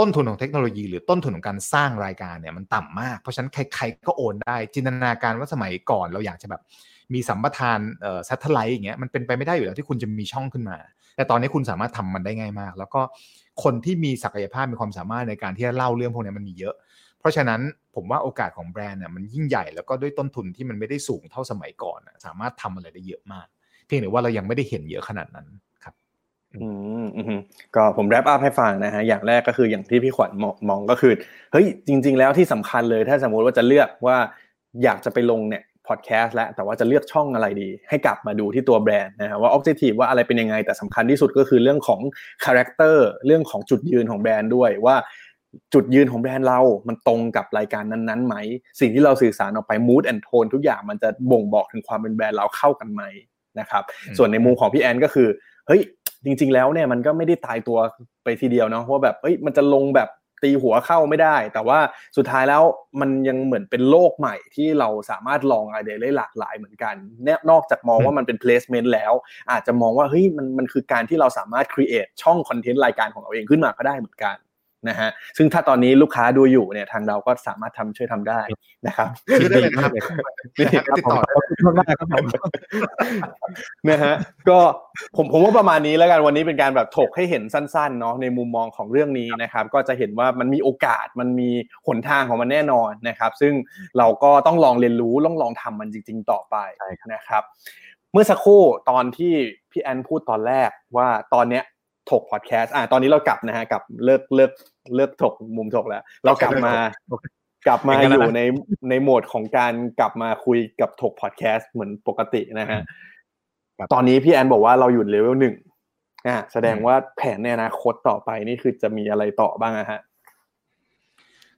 ต้นทุนของเทคโนโลยีหรือต้นทุนของการสร้างรายการเนี่ยมันต่ำมาก เพราะฉะนั้นใครๆก็โอนได้ จินตนาการว่าสมัยก่อนเราอยากจะแบบมีสัมปทานเอ่อ s a t ไลท์อย่างเงี้ยมันเป็นไปไม่ได้อยู่แล้วที่คุณจะมีช่องขึ้นมา แต่ตอนนี้คุณสามารถทำมันได้ง่ายมาก แล้วก็คนที่มีศักยภาพมีความสามารถในการที่จะเล่าเรื่องพวกนี้มันมีเยอะ เพราะฉะนั้นผมว่าโอกาสของแบรนด์เนี่ยมันยิ่งใหญ่แล้วก็ด้วยต้นทุนที่มันไม่ได้สูงเท่าสมัยก่อนสามารถทำอะไรได้เยอะมาก เพียงแต่ว่าเรายังไม่ได้เห็นเยอะขนาดนั้น ก็ผมแรปอัพให้ฟังนะฮะอย่างแรกก็คืออย่างที่พี่ขวัญมองมองก็คือเฮ้ยจริง ๆ แล้วที่สำคัญเลยถ้าสมมติว่าจะเลือกว่าอยากจะไปลงเนี่ยพอดแคสต์แล้วแต่ว่าจะเลือกช่องอะไรดี ให้กลับมาดูที่ตัวแบรนด์นะฮะว่า objective ว่าอะไรเป็นยังไง แต่สำคัญที่สุดก็คือเรื่องของคาแรคเตอร์เรื่องของจุดยืนของแบรนด์ด้วยว่าจุดยืนของแบรนด์เรา มันตรงกับรายการนั้นๆไหม สิ่งที่เราสื่อสารออกไป mood and tone ทุกอย่างมันจะบ่งบอกถึงความเป็นแบรนด์เราเข้ากันไหมนะครับอืมส่วนในมุมของพี่แอนก็คือ เฮ้ย จริง ๆ แล้วเนี่ยมันก็ไม่ได้ตายตัวไปทีเดียวเนาะว่าแบบเอ้ยมันจะลงแบบตีหัวเข้าไม่ได้ แต่ว่าสุดท้ายแล้วมันยังเหมือนเป็นโลกใหม่ที่เราสามารถลองไอเดียได้หลากหลายเหมือนกันเนี่ยนอกจากมองว่ามันเป็น placement แล้ว อาจจะมองว่าเฮ้ยมันมันคือการที่เราสามารถ create ช่องคอนเทนต์รายการของเราเองขึ้นมาก็ได้เหมือนกัน นะฮะซึ่งถ้าตอนนี้ลูกค้าดูอยู่เนี่ยทางเราก็สามารถทำช่วยทำได้นะครับชื่อได้เลยนะครับนี่ติดต่อขอบคุณมากครับผมนะฮะก็ผมผมว่าประมาณนี้แล้วกันวันนี้เป็นการแบบถกให้เห็นสั้นๆเนาะในมุมมองของเรื่องนี้นะครับ ก็จะเห็นว่ามันมีโอกาสมันมีหนทางของมันแน่นอนนะครับ ซึ่งเราก็ต้องลองเรียนรู้ต้องลองทำมันจริง ๆ ต่อไปนะครับ เมื่อสักครู่ตอนที่พี่แอนพูดตอนแรกว่าตอนเนี้ย ถกพอดแคสต์อ่าตอนนี้เรากลับนะฮะกลับเลิกเลิกเลิกถกมุมถกแล้ว เรากลับมากลับมาอยู่ในในโหมดของการกลับมาคุยกับถกพอดแคสต์เหมือนปกตินะฮะครับตอนนี้พี่แอนบอกว่าเราอยู่เลเวลหนึ่งอ่าแสดงว่าแผนในอนาคตต่อไปนี่คือจะมีอะไรต่อบ้างอะฮะ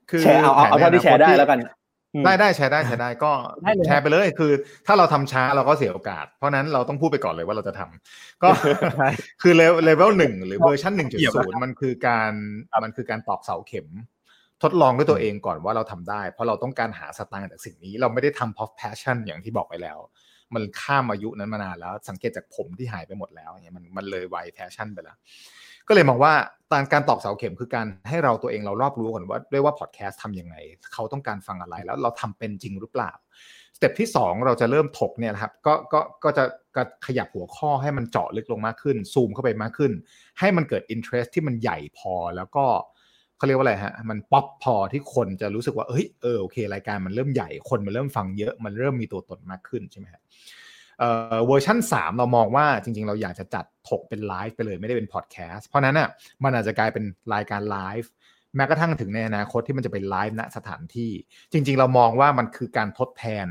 คือแชร์เอาเอาเอาเท่าที่แชร์ได้แล้วกันอืม ได้ได้แชร์ได้แชร์ได้ก็ได้เลยแชร์ไปเลยคือ ถ้าเราทำช้าเราก็เสียโอกาส เพราะฉะนั้นเราต้องพูดไปก่อนเลยว่าเราจะทำก็ใช่คือเลเวลหนึ่งหรือเวอร์ชันหนึ่งจุดเกี่ยวศูนะนย์มันคือการมันคือการตอกเสาเข็ม ทดลองด้วยตัวเองก่อนว่าเราทำได้ เพราะเราต้องการหาสตางค์จากสิ่งนี้ เราไม่ได้ทำเพราะ passion อย่างที่บอกไปแล้ว มันข้ามอายุนั้นมานานแล้ว สังเกตจากผมที่หายไปหมดแล้วเนี่ยมันมันเลยวัย passion ไปแล้ว ก็เลยมองว่าการการตอกเสาเข็มคือการให้เราตัวเองเรารอบรู้ก่อนว่าด้วยว่าพอดแคสต์ทำยังไง เขาต้องการฟังอะไรแล้วเราทำเป็นจริงหรือเปล่าสเต็ปที่ 2 เราจะเริ่มถกเนี่ยครับก็ก็ก็จะขยับหัวข้อให้มันเจาะลึกลงมากขึ้น ซูมเข้าไปมากขึ้น ให้มันเกิด interest ที่มันใหญ่พอแล้วก็เขาเรียกว่าอะไรฮะมันป๊อปพอที่คนจะรู้สึกว่าเฮ้ยเออโอเครายการมันเริ่มใหญ่คนมันเริ่มฟังเยอะมันเริ่มมีตัวตนมากขึ้นใช่ไหมฮะ เวอร์ชัน3 เรามองว่าจริง ๆ เราอยากจะจัดถกเป็นไลฟ์ไปเลยไม่ได้เป็นพอดแคสต์เพราะนั้นอะมันอาจจะกลายเป็นรายการไลฟ์แม้กระทั่งถึงในอนาคตที่มันจะเป็นไลฟ์ณสถานที่ จริง ๆ เรามองว่ามันคือการทดแทน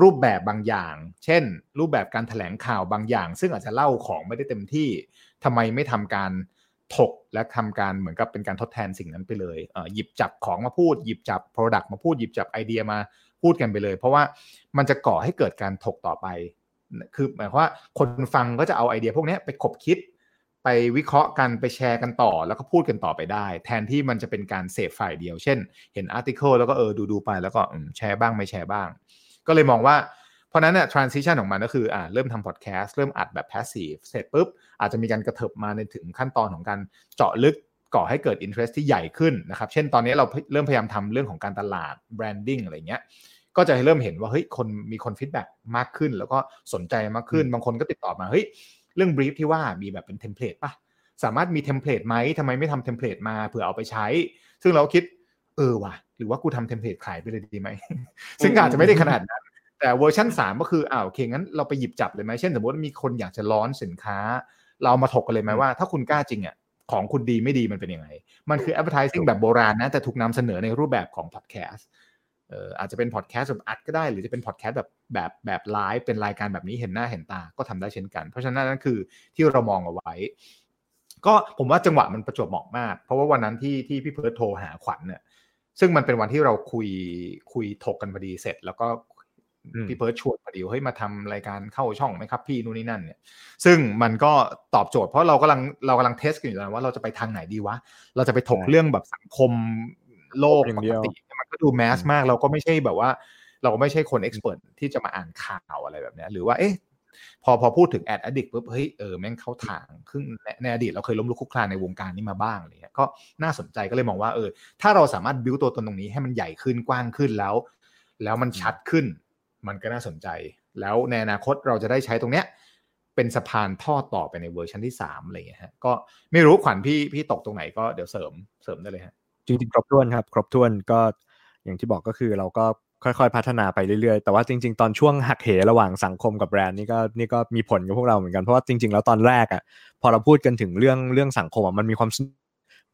รูปแบบบางอย่าง เช่น รูปแบบการถแถลงข่าวบางอย่าง ซึ่งอาจจะเล่าของไม่ได้เต็มที่ทำไมไม่ทำการถกและทำการเหมือนกับเป็นการทดแทนสิ่งนั้นไปเลย หยิบจับของมาพูด หยิบจับ Product มาพูด หยิบจับไอเดียมา พูดกันไปเลย เพราะว่ามันจะก่อให้เกิดการถกต่อไป คือหมายความว่าคนฟังก็จะเอาไอเดียพวกนี้ไปคบคิด ไปวิเคราะห์กันไปแชร์กันต่อ แล้วก็พูดกันต่อไปได้ แทนที่มันจะเป็นการเสพฝ่ายเดียว เช่น เห็นอาร์ติเคิลแล้วก็เออดูดูไปแล้วก็แชร์บ้างไม่แชร์บ้าง ก็เลยมองว่าเพราะนั้นเนี่ย transition ของมันก็คืออ่าเริ่มทำ podcast เริ่มอัดแบบ passive เสร็จปุ๊บ อาจจะมีการกระเถิบมาในถึงขั้นตอนของการเจาะลึกก่อให้เกิด interest ที่ใหญ่ขึ้นนะครับ เช่นตอนนี้เราเริ่มพยายามทำเรื่องของการตลาด branding อะไรเงี้ย ก็จะเริ่มเห็นว่าเฮ้ยคนมีคน feedback มากขึ้น แล้วก็สนใจมากขึ้น บางคนก็ติดต่อมาเฮ้ยเรื่อง brief ที่ว่ามีแบบเป็น template ป่ะสามารถมี template ไหมทำไมไม่ทำ template มาเผื่อเอาไปใช้ ซึ่งเราคิดเออว่ะหรือว่ากูทำ template ขายไปเลยดีไหม ซึ่งอาจจะไม่ได้ขนาดนั้น แต่เวอร์ชัน3 ก็คืออ้าวโอเคงั้นเราไปหยิบจับเลยไหมเช่น สมมติว่ามีคนอยากจะ launch สินค้า เราเอามาถกกันเลยไหมว่า ถ้าคุณกล้าจริงอะของคุณดีไม่ดีมันเป็นยังไง มันคือ advertising แบบโบราณนะแต่ถูกนำเสนอในรูปแบบของ podcast เอ่ออาจจะเป็นพอดแคสต์แบบอัดก็ได้ หรือจะเป็นพอดแคสต์แบบแบบแบบไลฟ์เป็นรายการแบบนี้เห็นหน้าเห็นตาก็ทำได้เช่นกัน เพราะฉะนั้นนั่นคือที่เรามองเอาไว้ ก็ผมว่าจังหวะมันประจวบเหมาะมาก เพราะว่าวันนั้นที่ที่พี่เพิร์ดโทรหาขวัญเนี่ยซึ่งมันเป็นวันที่เราคุยคุยถกกันพอดีเสร็จ แล้วก็อืมพี่เพิร์ดชวนพอดีว่าเฮ้ยมาทำรายการเข้าช่องไหมครับพี่นู่นนี่นั่นเนี่ย ซึ่งมันก็ตอบโจทย์เพราะเรากำลังเรากำลังเทสกันอยู่แล้วว่าเราจะไปทางไหนดีวะเราจะไปถกใช่เรื่องแบบสังคมโลกอย่างปเดีกยวติมัน ก็ดูแมสมากเราก็ไม่ใช่แบบว่า เราก็ไม่ใช่คนเอ็กซ์เพรสที่จะมาอ่านข่าวอะไรแบบเนี้ยหรือว่าเอ๊ะพอพอพูดถึงแอดอดิกปุ๊บเฮ้ยเออแม่งเข้าทางซึ่งในในอดีตเราเคยล้มลุกคลุกคลานในวงการนี้มาบ้างอะไรเงี้ยก็น่าสนใจก็เลยมองว่าเออถ้าเราสามารถบิวตัวตนตรงนี้ให้มันใหญ่ขึ้นกว้างขึ้นแล้ว แล้วมันชัดขึ้น มันก็น่าสนใจ แล้วในอนาคตเราจะได้ใช้ตรงเนี้ยเป็นสะพานทอดต่อไปในเวอร์ชันที่สามอะไรอย่างเงี้ยฮะก็ไม่รู้ขวัญพี่พี่ตกตรงไหนก็เดี๋ยวเสริมเสริมได้เลยฮะจริงๆครบถ้วนครับ ครบถ้วนก็ อย่างที่บอกก็คือเราก็ค่อยๆ พัฒนาไปเรื่อยๆ แต่ว่าจริง ๆ ตอนช่วงหักเหระหว่างสังคมกับแบรนด์นี่ก็นี่ก็มีผลกับพวกเราเหมือนกัน เพราะว่าจริง ๆ แล้วตอนแรกอะพอเราพูดกันถึงเรื่องเรื่องสังคมอะมันมีความ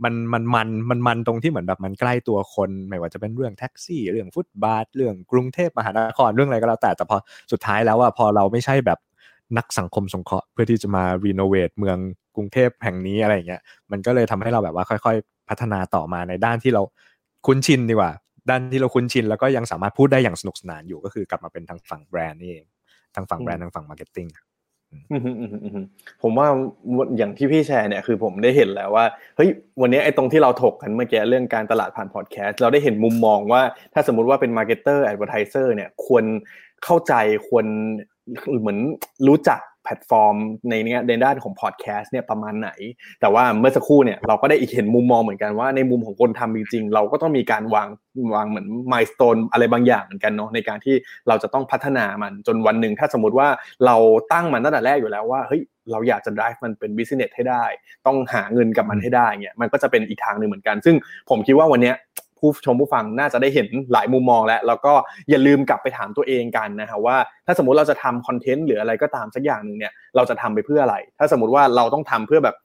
มันมันมันมันมันตรงที่เหมือนแบบมันใกล้ตัวคน ไม่ว่าจะเป็นเรื่องแท็กซี่ เรื่องฟุตบาทเรื่องกรุงเทพมหานครเรื่องอะไรก็แล้วแต่แต่พอสุดท้ายแล้วอะพอเราไม่ใช่แบบนักสังคมสงเคราะห์เพื่อที่จะมา renovate เมืองกรุงเทพแห่งนี้อะไรอย่างเงี้ยมันก็เลยทำให้เราแบบว่าค่อย ๆ พัฒนาต่อมาในด้านที่เราคุ้นชินดีกว่า ด้านที่เราคุ้นชินแล้วก็ยังสามารถพูดได้อย่างสนุกสนานอยู่ก็คือกลับมาเป็นทางฝั่งแบรนด์นี่เองทางฝั่งแบรนด์ทางฝั่ง marketing อืมอืมอืมอืมผมว่าอย่างที่พี่แชร์เนี่ยคือผมได้เห็นแล้วว่าเฮ้ยวันนี้ไอ้ตรงที่เราถกกันเมื่อกี้เรื่องการตลาดผ่านพอดแคสต์เราได้เห็นมุมมองว่าถ้าสมมุติว่าเป็น marketer advertiser เนี่ยควรเข้าใจควรเหมือนรู้จัก แพลตฟอร์มในเนี้ยในด้านของพอดแคสต์เนี่ยประมาณไหน แต่ว่าเมื่อสักครู่เนี่ยเราก็ได้อีกเห็นมุมมองเหมือนกันว่าในมุมของคนทำจริงๆ เราก็ต้องมีการวางวางเหมือน milestone อะไรบางอย่างเหมือนกันเนาะในการที่เราจะต้องพัฒนามันจนวันหนึ่งถ้าสมมติว่าเราตั้งมันตั้งแต่แรกอยู่แล้วว่าเฮ้ยเราอยากจะ drive มันเป็น business ให้ได้ ต้องหาเงินกับมันให้ได้เนี่ยมันก็จะเป็นอีกทางหนึ่งเหมือนกัน ซึ่งผมคิดว่าวันเนี้ย ผู้ชมผู้ฟังน่าจะได้เห็นหลายมุมมองแล้วแล้วก็อย่าลืมกลับไปถามตัวเองกันนะฮะว่า ถ้าสมมติเราจะทำคอนเทนต์หรืออะไรก็ตามสักอย่างหนึ่งเนี่ยเราจะทำไปเพื่ออะไร ถ้าสมมติว่าเราต้องทำเพื่อแบบ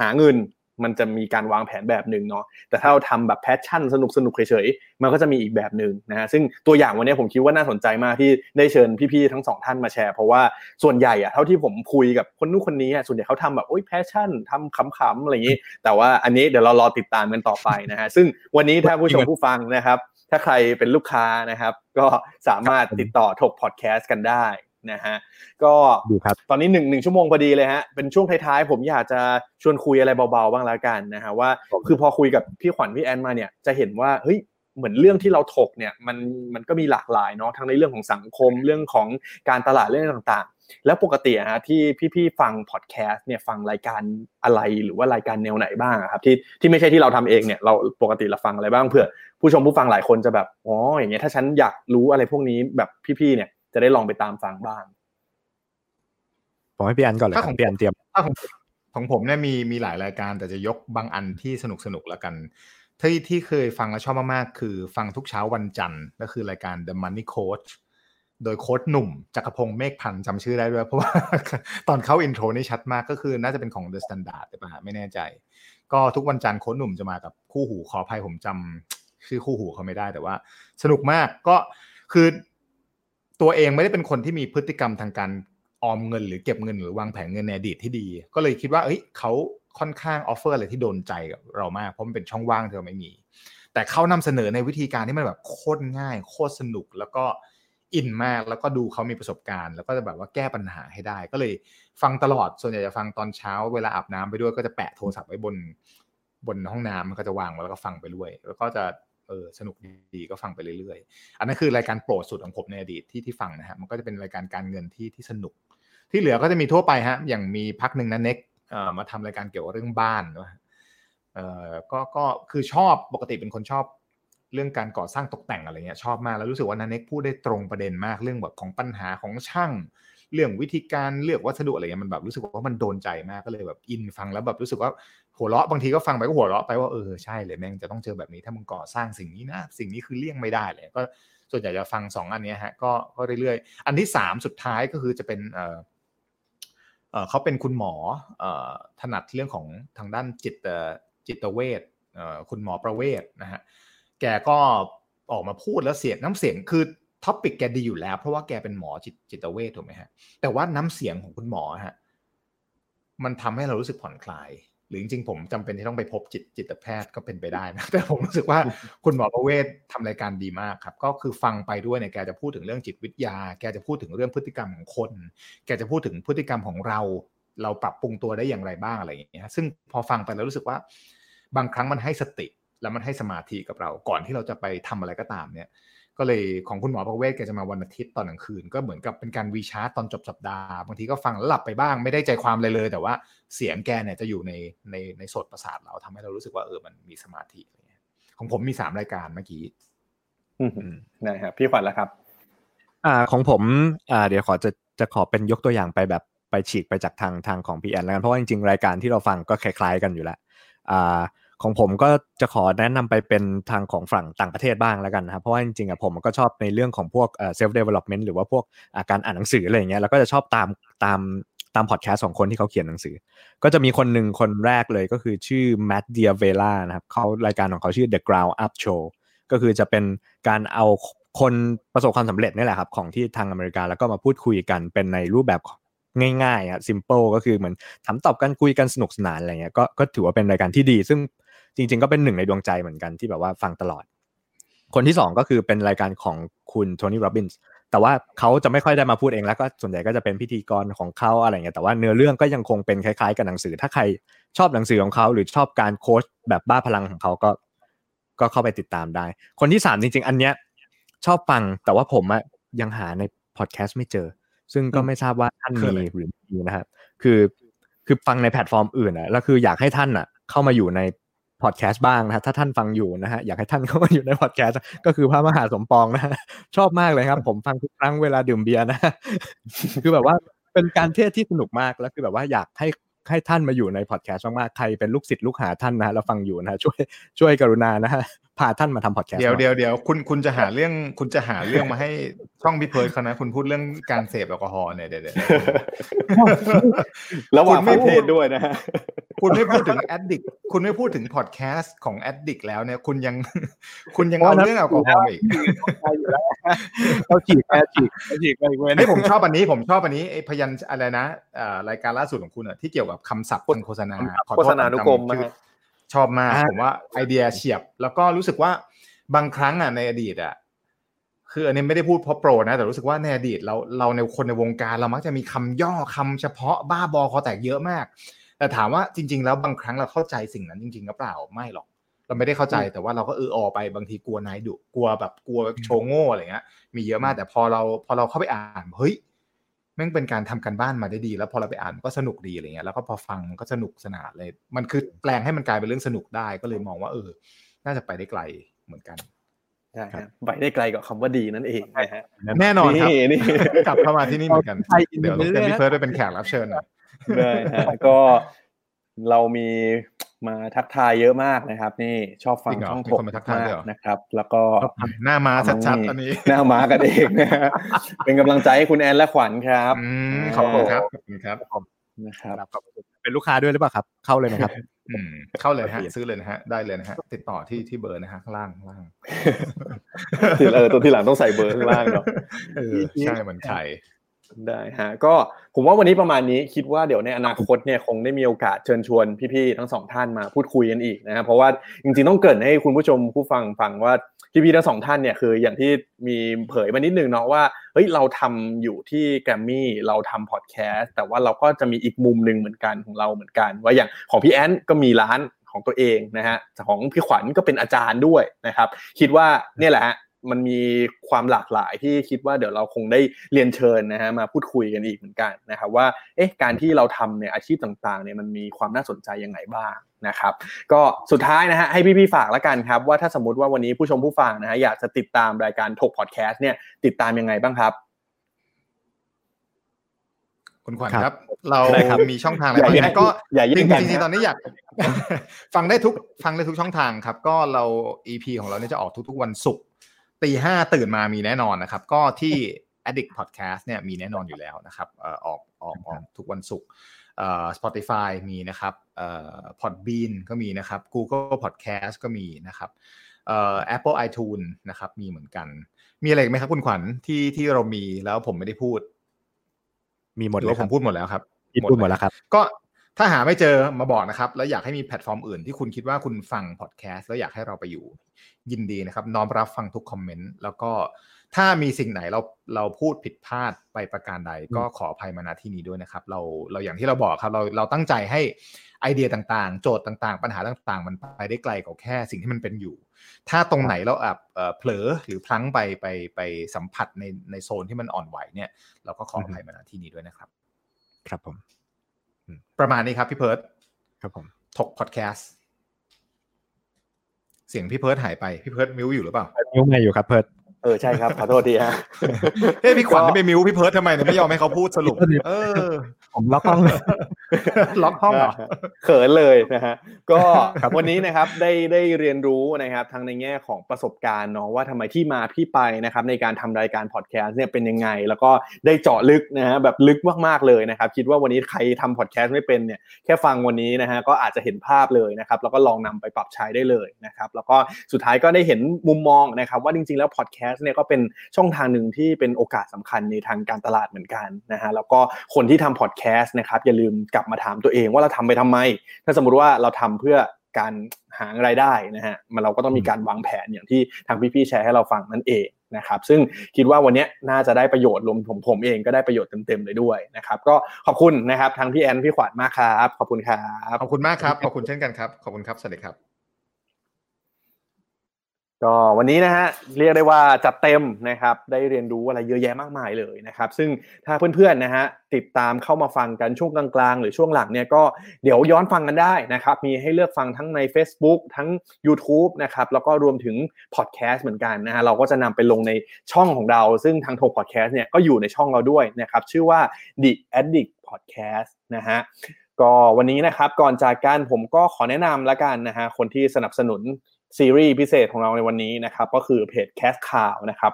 หาเงิน มันจะมีการวางแผนแบบหนึ่งเนาะแต่ถ้าเราทำแบบ passion สนุกสนุกเฉยๆมันก็จะมีอีกแบบหนึ่งนะฮะซึ่งตัวอย่างวันนี้ผมคิดว่าน่าสนใจมากที่ได้เชิญพี่ๆทั้งสองท่านมาแชร์ เพราะว่าส่วนใหญ่อะเท่าที่ผมคุยกับคนนู้นคนนี้อะส่วนใหญ่เขาทำแบบโอ้ย passion ทำขำๆอะไรอย่างนี้ แต่ว่าอันนี้เดี๋ยวเรารอติดตามกันต่อไปนะฮะซึ่งวันนี้ถ้าผู้ชมผู้ฟังนะครับ ถ้าใครเป็นลูกค้านะครับ ก็สามารถติดต่อถกพอดแคสต์กันได้ นะฮะก็ดูครับตอนนี้หนึ่งหนึ่งชั่วโมงพอดีเลยฮะเป็นช่วงท้ายๆ ผมอยากจะชวนคุยอะไรเบาๆบ้างแล้วกันนะฮะว่าคือพอคุยกับพี่ขวัญพี่แอนมาเนี่ยจะเห็นว่าเฮ้ยเหมือนเรื่องที่เราถกเนี่ยมันมันก็มีหลากหลายเนาะทั้งในเรื่องของสังคมเรื่องของการตลาดเรื่องต่างๆ แล้วปกติอะฮะที่พี่ๆฟังพอดแคสต์เนี่ยฟังรายการอะไรหรือว่ารายการแนวไหนบ้างอะครับที่ที่ไม่ใช่ที่เราทำเองเนี่ยเราปกติเราฟังอะไรบ้างเพื่อ ผู้ชมผู้ฟังหลายคนจะแบบอ๋ออย่างเงี้ยถ้าฉันอยากรู้อะไรพวกนี้แบบพี่ๆเนี่ย จะได้ลองไปตามฟังบ้างผมให้พี่อันก่อนเลยคถ้ารัของบพี่อันเตรียมถ้าของผมของผมเนี่ยมีมีหลายรายการแต่จะยกบางอันที่สนุกสนุกแล้วกันที่ที่เคยฟังแล้วชอบมากๆ คือฟังทุกเช้าวันจันทร์ก็คือรายการ The Money Coach โดยโค้ชหนุ่มจักรพงศ์เมฆพันธ์จำชื่อได้ด้วย เพราะว่าตอนเข้า intro นี่ชัดมากก็คือน่าจะเป็นของ The Standard หรือเปล่าไม่แน่ใจ ก็ทุกวันจันทร์โค้ชหนุ่มจะมากับคู่หูขออภัยผมจำชื่อคู่หูเขาไม่ได้แต่ว่า สนุกมากก็คือ ตัวเองไม่ได้เป็นคนที่มีพฤติกรรมทางการออมเงิน หรือเก็บเงินหรือวางแผนเงินในอดีตที่ดี ก็เลยคิดว่าเอ้ยเขาค่อนข้าง offer อะไรที่โดนใจกับเรามาก เพราะมันเป็นช่องว่างที่เราไม่มี แต่เขานำเสนอในวิธีการที่มันแบบโคตรง่าย โคตรสนุกแล้วก็อินมากแล้วก็ดูเขามีประสบการณ์ แล้วก็จะแบบว่าแก้ปัญหาให้ได้ ก็เลยฟังตลอดส่วนใหญ่จะฟังตอนเช้า เวลาอาบน้ำไปด้วยก็จะแปะโทรศัพท์ไว้บนบนห้องน้ำมันก็จะวางไว้แล้วก็ฟังไปด้วย แล้วก็จะ เออสนุกดีก็ฟังไปเรื่อยๆ อันนั้นคือรายการโปรดสุดของผมในอดีตที่ที่ฟังนะฮะมันก็จะเป็นรายการการเงินที่ที่สนุก ที่เหลือก็จะมีทั่วไปฮะอย่างมีพักหนึ่งนะเน็กเอ่อมาทำรายการเกี่ยวกับเรื่องบ้านนะเอ่อก็ก็คือชอบปกติเป็นคนชอบเรื่องการก่อสร้างตกแต่งอะไรเงี้ยชอบมากแล้วรู้สึกว่านันเน็กพูดได้ตรงประเด็นมากเรื่องแบบของปัญหาของช่าง เรื่องวิธีการเลือกวัสดุอะไรเงี้ยมันแบบรู้สึกว่ามันโดนใจมากก็เลยแบบอินฟังแล้วแบบรู้สึกว่าหัวเราะบางทีก็ฟังไปก็หัวเราะไปว่าเออใช่เลยแม่งจะต้องเจอแบบนี้ถ้ามึงก่อสร้างสิ่งนี้นะสิ่งนี้คือเลี่ยงไม่ได้เลยก็ส่วนใหญ่จะฟังสองอันนี้ฮะก็ก็เรื่อยๆ อันที่สามสุดท้ายก็คือจะเป็นเออเออเขาเป็นคุณหมอเออถนัดเรื่องของทางด้านจิตเออจิตเวชเออคุณหมอประเวศนะฮะแกก็ออกมาพูดแล้วเสียงน้ำเสียงคือ topic แกดีอยู่แล้ว เพราะว่าแกเป็นหมอจิตจิตเวชถูกไหมฮะ แต่ว่าน้ำเสียงของคุณหมอฮะมันทำให้เรารู้สึกผ่อนคลาย หรือจริงๆผมจำเป็นที่ต้องไปพบจิตจิตแพทย์ก็เป็นไปได้นะแต่ผมรู้สึกว่าคุณหมอประเวศทำรายการดีมากครับ ก็คือฟังไปด้วยเนี่ยแกจะพูดถึงเรื่องจิตวิทยา แกจะพูดถึงเรื่องพฤติกรรมของคน แกจะพูดถึงพฤติกรรมของเรา เราปรับปรุงตัวได้อย่างไรบ้างอะไรอย่างเงี้ยซึ่งพอฟังไปแล้วรู้สึกว่า บางครั้งมันให้สติแล้วมันให้สมาธิกับเราก่อนที่เราจะไปทำอะไรก็ตามเนี่ย ก็เลยของคุณหมอประเวศแกจะมาวันอาทิตย์ตอนกลางคืน ก็เหมือนกับเป็นการวีชาร์ตตอนจบสัปดาห์บางทีก็ฟังแล้วหลับไปบ้างไม่ได้ใจความเลยเลย แต่ว่าเสียงแกเนี่ยจะอยู่ในในในโสดประสาทเราทำให้เรารู้สึกว่าเออมันมีสมาธิอะไรเงี้ยของผมมีสามรายการเมื่อกี้อืมนะครับพี่ขวัญแล้วครับ อ่าของผมอ่าเดี๋ยวขอจะจะขอเป็นยกตัวอย่างไปแบบไปฉีกไปจากทางทางของพีแอนแล้วกันเพราะว่าจริงๆรายการที่เราฟังก็คล้ายๆกันอยู่แล้วอ่า ของผมก็จะขอแนะนำไปเป็นทางของฝั่งต่างประเทศบ้างแล้วกันนะครับเพราะว่าจริงๆอะผมก็ชอบในเรื่องของพวกเอ่อ self development หรือว่าพวกาการอ่านหนังสืออะไรอย่างเงี้ยแล้วก็จะชอบตามตามตามพอดแคสต์ของคนที่เขาเขียนหนังสือ ก็จะมีคนหนึ่งคนแรกเลยก็คือชื่อ Matt Diavela นะครับเขารายการของเขาชื่อ The Ground Up Show ก็คือจะเป็นการเอาคนประสบความสำเร็จนี่แหละครับของที่ทางอเมริกาแล้วก็มาพูดคุยกันเป็นในรูปแบบง่ายๆอะ simple ก็คือเหมือนถามตอบกันคุยกันสนุกสนานอะไรเงี้ยก็ก็ถือว่าเป็นรายการที่ดี ซึ่ง จริง ๆ ก็เป็นหนึ่งในดวงใจเหมือนกันที่แบบว่าฟังตลอด คนที่สองก็คือเป็นรายการของคุณโทนี่โรบินส์แต่ว่าเขาจะไม่ค่อยได้มาพูดเองแล้วก็ส่วนใหญ่ก็จะเป็นพิธีกรของเขาอะไรเงี้ยแต่ว่าเนื้อเรื่องก็ยังคงเป็นคล้ายๆกับหนังสือ ถ้าใครชอบหนังสือของเขาหรือชอบการโค้ชแบบบ้าพลังของเขาก็ ก็เข้าไปติดตามได้ คนที่สามจริง ๆ อันเนี้ย ชอบฟังแต่ว่าผมอะยังหาในพอดแคสต์ไม่เจอ ซึ่งก็ไม่ทราบว่าท่านคือมีอะไรหรือไม่มีนะครับคือคือฟังในแพลตฟอร์มอื่นอะแล้วคืออยากให้ท่านอะเข้ามาอยู่ใน พอดแคสต์บ้างนะฮะถ้าท่านฟังอยู่นะฮะอยากให้ท่านเข้ามาอยู่ในพอดแคสต์ก็คือพระมหาสมปองนะฮะชอบมากเลยครับ ผมฟังทุกครั้งเวลาดื่มเบียร์นะคือแบบว่าเป็นการเทศน์ที่สนุกมากแล้วคือแบบว่าอยากให้ให้ท่านมาอยู่ในพอดแคสต์มากๆใครเป็นลูกศิษย์ลูกหาท่านนะฮะแล้วฟังอยู่นะฮะช่วยช่วยกรุณานะฮะพาท่านมาทำพอดแคสต์เดี๋ยวหน่อเดี๋ยวเดี๋ยวคุณคุณจะหาเรื่องคุณจะหาเรื่องมาให้ช่องพี่เพิร์ดเขานะคุณพูดเรื่องการเสพแอลกอฮอล์เนี่ยเดี๋ยวเดี๋ยวระหว่างคุณไม่ประเทศพูดด้วยนะฮะคุณไม่พูดถึง Addict คุณไม่พูดถึงพอดแคสต์ของ Addict แล้วเนี่ยคุณยังคุณยังเอาเรื่องแอลกอฮอล์มาอีกเขาฉีกแอร์ฉีกเขาฉีกไปอีกเว้ยไอ้ยผมชอบอันนี้ผมชอบอันนี้ไอ้พยัญชนะอะไรนะเอ่อรายการล่าสุดของคุณอะที่เกี่ยวกับคำศัพท์ทางโฆษณาขอโฆโทษษณานุกรมจำ ชื่อนะฮะชอบมากอ่าผมว่าไอเดียเฉียบ แล้วก็รู้สึกว่าบางครั้งอะในอดีตอะคืออันนี้ไม่ได้พูดเพราะโปรนะ แต่รู้สึกว่าในอดีตเราเราในคนในวงการเรามักจะมีคำย่อคำเฉพาะบ้าบอคอแตกเยอะมาก แต่ถามว่าจริง ๆ แล้วบางครั้งเราเข้าใจสิ่งนั้นจริงๆหรือเปล่าไม่หรอก เราไม่ได้เข้าใจแต่ว่าเราก็เออออไปบางทีกลัวนายดุกลัวแบบกลัวโชว์โง่อะไรเงี้ยมีเยอะมากแต่พอเราพอเราเข้าไปอ่านเฮ้ย แม่งเป็นการทำกันบ้านมาได้ดี แล้วพอเราไปอ่านมันก็สนุกดีอะไรเงี้ยแล้วก็พอฟังมันก็สนุกสนานเลย มันคือแปลงให้มันกลายเป็นเรื่องสนุกได้ก็เลยมองว่า เออ น่าจะไปได้ไกลเหมือนกันใช่ฮะไปได้ไกลกว่าคำว่าดีนั่นเองนะฮะแน่นอนครับนี่กลับเข้ามาที่นี่เหมือนกันไทยอินเดี๋ยวไปเรื่เดี๋ยวอยๆพี่เฟิร์สไปเป็นแขกรับเชิญหน่อยได้ฮะก็เรามี มาทักทายเยอะมากนะครับ นี่ชอบฟังจริงเหรอช่องมีผมคนมาทักทายด้วยเหรอนะครับ แล้วก็หน้าม้าชัดๆอันนี้ หน้าม้ากันเองนะฮะเป็นกำลังใจให้คุณแอนและขวัญครับอืมขอบคุณครับขอบคุณครับนะครับครับขอบคุณเป็นลูกค้าด้วยหรือเปล่าครับ เข้าเลยนะครับอืมเข้าเลยนะฮะซื้อเลยนะฮะได้เลยนะฮะติดต่อที่ที่เบอร์นะฮะข้างล่างข้างล่างทีเออตัวที่หลังต้องใส่เบอร์ข้างล่างเนาะเออใช่เหมือนไข่ ได้ฮะก็ผมว่าวันนี้ประมาณนี้คิดว่าเดี๋ยวในอนาคตเนี่ยคงได้มีโอกาสเชิญชวนพี่ๆทั้งสองท่านมาพูดคุยกันอีกนะครับเพราะว่าจริงๆต้องเกิดให้คุณผู้ชมผู้ฟังฟังว่าพี่ๆทั้งสองท่านเนี่ยคืออย่างที่มีเผยมานิดนึงเนาะว่าเฮ้ยเราทำอยู่ที่แกรมมี่เราทำพอดแคสต์แต่ว่าเราก็จะมีอีกมุมหนึ่งเหมือนกันของเราเหมือนกัน ว่าอย่างของพี่แอนก็มีร้านของตัวเองนะฮะของพี่ขวัญก็เป็นอาจารย์ด้วยนะครับ คิดว่าเนี่ยแหละฮะ มันมีความหลากหลายที่คิดว่าเดี๋ยวเราคงได้เรียนเชิญนะฮะมาพูดคุยกันอีกเหมือนกันนะครับว่าเอ๊ะการที่เราทำเนี่ยอาชีพต่างๆเนี่ยมันมีความน่าสนใจยังไงบ้างนะครับก็สุดท้ายนะฮะให้พี่ๆฝากแล้วกันครับ ว่าถ้าสมมติว่าวันนี้ผู้ชมผู้ฟังนะฮะอยากจะติดตามรายการถกพอดแคสต์เนี่ยติดตามยังไงบ้างครับคุณขวัญครับครับเราได้ครับมีช่องทางอะไรบ้างอย่างั้นก็อย่าแย่จริงงกันๆจริงนะๆตอนนี้อยากฟังได้ทุกฟังได้ทุกช่องทางครับ ก็เรา EP ของเราเนี่ยจะออกทุกๆวันศุกร์ ตีห้าตื่นมามีแน่นอนนะครับ ก็ที่ Addict Podcast เนี่ยมีแน่นอนอยู่แล้วนะครับเอ่อออกออกออกทุกวันศุกร์เอ่อ Spotify มีนะครับเอ่อ Podbean ก็มีนะครับ Google Podcast ก็มีนะครับเอ่อ Apple iTunes นะครับ มีเหมือนกัน มีอะไรอีกไหมครับคุณขวัญที่ที่เรามีแล้วผมไม่ได้พูด มีหมดหรือเลยว่าครับผมพูดหมดแล้วครับพี่พูดหมดแล้วครับ ก็ ถ้าหาไม่เจอมาบอกนะครับ แล้วอยากให้มีแพลตฟอร์มอื่นที่คุณคิดว่าคุณฟังพอดแคสต์แล้วอยากให้เราไปอยู่ ยินดีนะครับน้อมรับฟังทุกคอมเมนต์แล้วก็ถ้ามีสิ่งไหนเราเราพูดผิดพลาดไปประการใด ก็ขออภัยมาณที่นี้ด้วยนะครับ เราเราอย่างที่เราบอกครับ เราเราตั้งใจให้ไอเดียต่างๆ โจทย์ต่างๆ ปัญหาต่างๆ มันไปได้ไกลกว่าแค่สิ่งที่มันเป็นอยู่ ถ้าตรงไหนเราแอบเอ่อเผลอหรือพลั้งไปไปไปสัมผัสในในโซนที่มันอ่อนไหวเนี่ย เราก็ขออภัยมาณที่นี้ด้วยนะครับ ครับผม ประมาณนี้ครับพี่เพิร์ดครับผมถกพอดแคสต์เสียงพี่เพิร์ดหายไปพี่เพิร์ด mute อยู่หรือเปล่า mute ไมค์อยู่ครับเพิร์ดเออใช่ครับขอโทษทีฮะเฮ้ยพี่ขวัญไม่ไป mute พี่เพิร์ดทำไมเนี่ยไม่ยอมให้เขาพูดสรุป เออ ผมล็อกห้องเลยล็อกห้องเหรอเขินเลยนะฮะก็วันนี้นะครับได้ได้เรียนรู้นะครับทั้งในแง่ของประสบการณ์เนาะว่าทำไมที่มาที่ไปนะครับในการทำรายการพอดแคสต์เนี่ยเป็นยังไง แล้วก็ได้เจาะลึกนะฮะแบบลึกมากๆเลยนะครับ คิดว่าวันนี้ใครทำพอดแคสต์ไม่เป็นเนี่ยแค่ฟังวันนี้นะฮะก็อาจจะเห็นภาพเลยนะครับแล้วก็ลองนำไปปรับใช้ได้เลยนะครับแล้วก็สุดท้ายก็ได้เห็นมุมมองนะครับว่าจริงๆแล้วพอดแคสต์เนี่ยก็เป็นช่องทางหนึ่งที่เป็นโอกาสสำคัญในทางการตลาดเหมือนกันนะฮะแล้วก็คนที่ทำพอดแคสต์นะครับอย่าลืมกลับมาถามตัวเองว่าเราทำไปทำไม ถ้าสมมติว่าเราทำเพื่อการหารายได้นะฮะมันเราก็ต้องมีการวางแผนอย่างที่ทางพี่ๆแชร์ให้เราฟังนั่นเองนะครับซึ่งคิดว่าวันนี้น่าจะได้ประโยชน์รวมผมผมเองก็ได้ประโยชน์เต็มๆเลยด้วยนะครับก็ขอบคุณนะครับทั้งพี่แอนพี่ขวัญมากครับ ขอบคุณครับขอบคุณมากครับขอบคุณเช่นกันครับขอบคุณครับสวัสดีครับ ก็วันนี้นะฮะเรียกได้ว่าจัดเต็มนะครับได้เรียนรู้อะไรเยอะแยะมากมายเลยนะครับ ซึ่งถ้าเพื่อนๆนะฮะติดตามเข้ามาฟังกันช่วงกลางๆ หรือช่วงหลังเนี่ยก็เดี๋ยวย้อนฟังกันได้นะครับ มีให้เลือกฟังทั้งใน Facebook ทั้ง YouTube นะครับแล้วก็รวมถึงพอดแคสต์เหมือนกันนะฮะเราก็จะนำไปลงในช่องของเรา ซึ่งทางโทพอดแคสต์เนี่ยก็อยู่ในช่องเราด้วยนะครับชื่อว่า The Addict Podcast นะฮะก็วันนี้นะครับก่อนจากกันผมก็ขอแนะนำละกันนะฮะคนที่สนับสนุน ซีรีส์พิเศษของเราในวันนี้นะครับก็คือเพจแคสข่าวนะครับ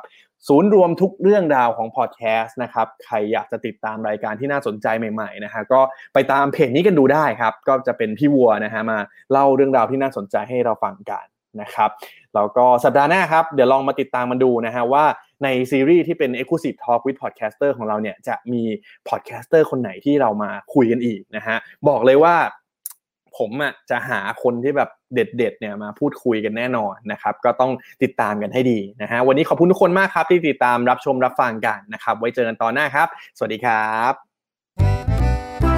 ศูนย์รวมทุกเรื่องราวของพอดแคสต์นะครับใครอยากจะติดตามรายการที่น่าสนใจใหม่ๆนะฮะก็ไปตามเพจนี้กันดูได้ครับ ก็จะเป็นพี่วัวนะฮะมาเล่าเรื่องราวที่น่าสนใจให้เราฟังกันนะครับแล้วก็สัปดาห์หน้าครับ เดี๋ยวลองมาติดตามมันดูนะฮะว่าในซีรีส์ที่เป็น Exclusive Talk with Podcaster ของเราเนี่ยจะมี podcaster คนไหนที่เรามาคุยกันอีกนะฮะบอกเลยว่า ผมอะจะหาคนที่แบบเด็ดๆเนี่ยมาพูดคุยกันแน่นอนนะครับ ก็ต้องติดตามกันให้ดีนะฮะวันนี้ขอบคุณทุกคนมากครับ ที่ติดตามรับชมรับฟังกันนะครับ ไว้เจอกันตอนหน้าครับ สวัสดีครับ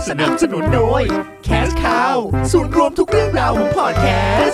สนับสนุนโดย Cash Cow ศูนย์รวมทุกเรื่องราวของพอดแคส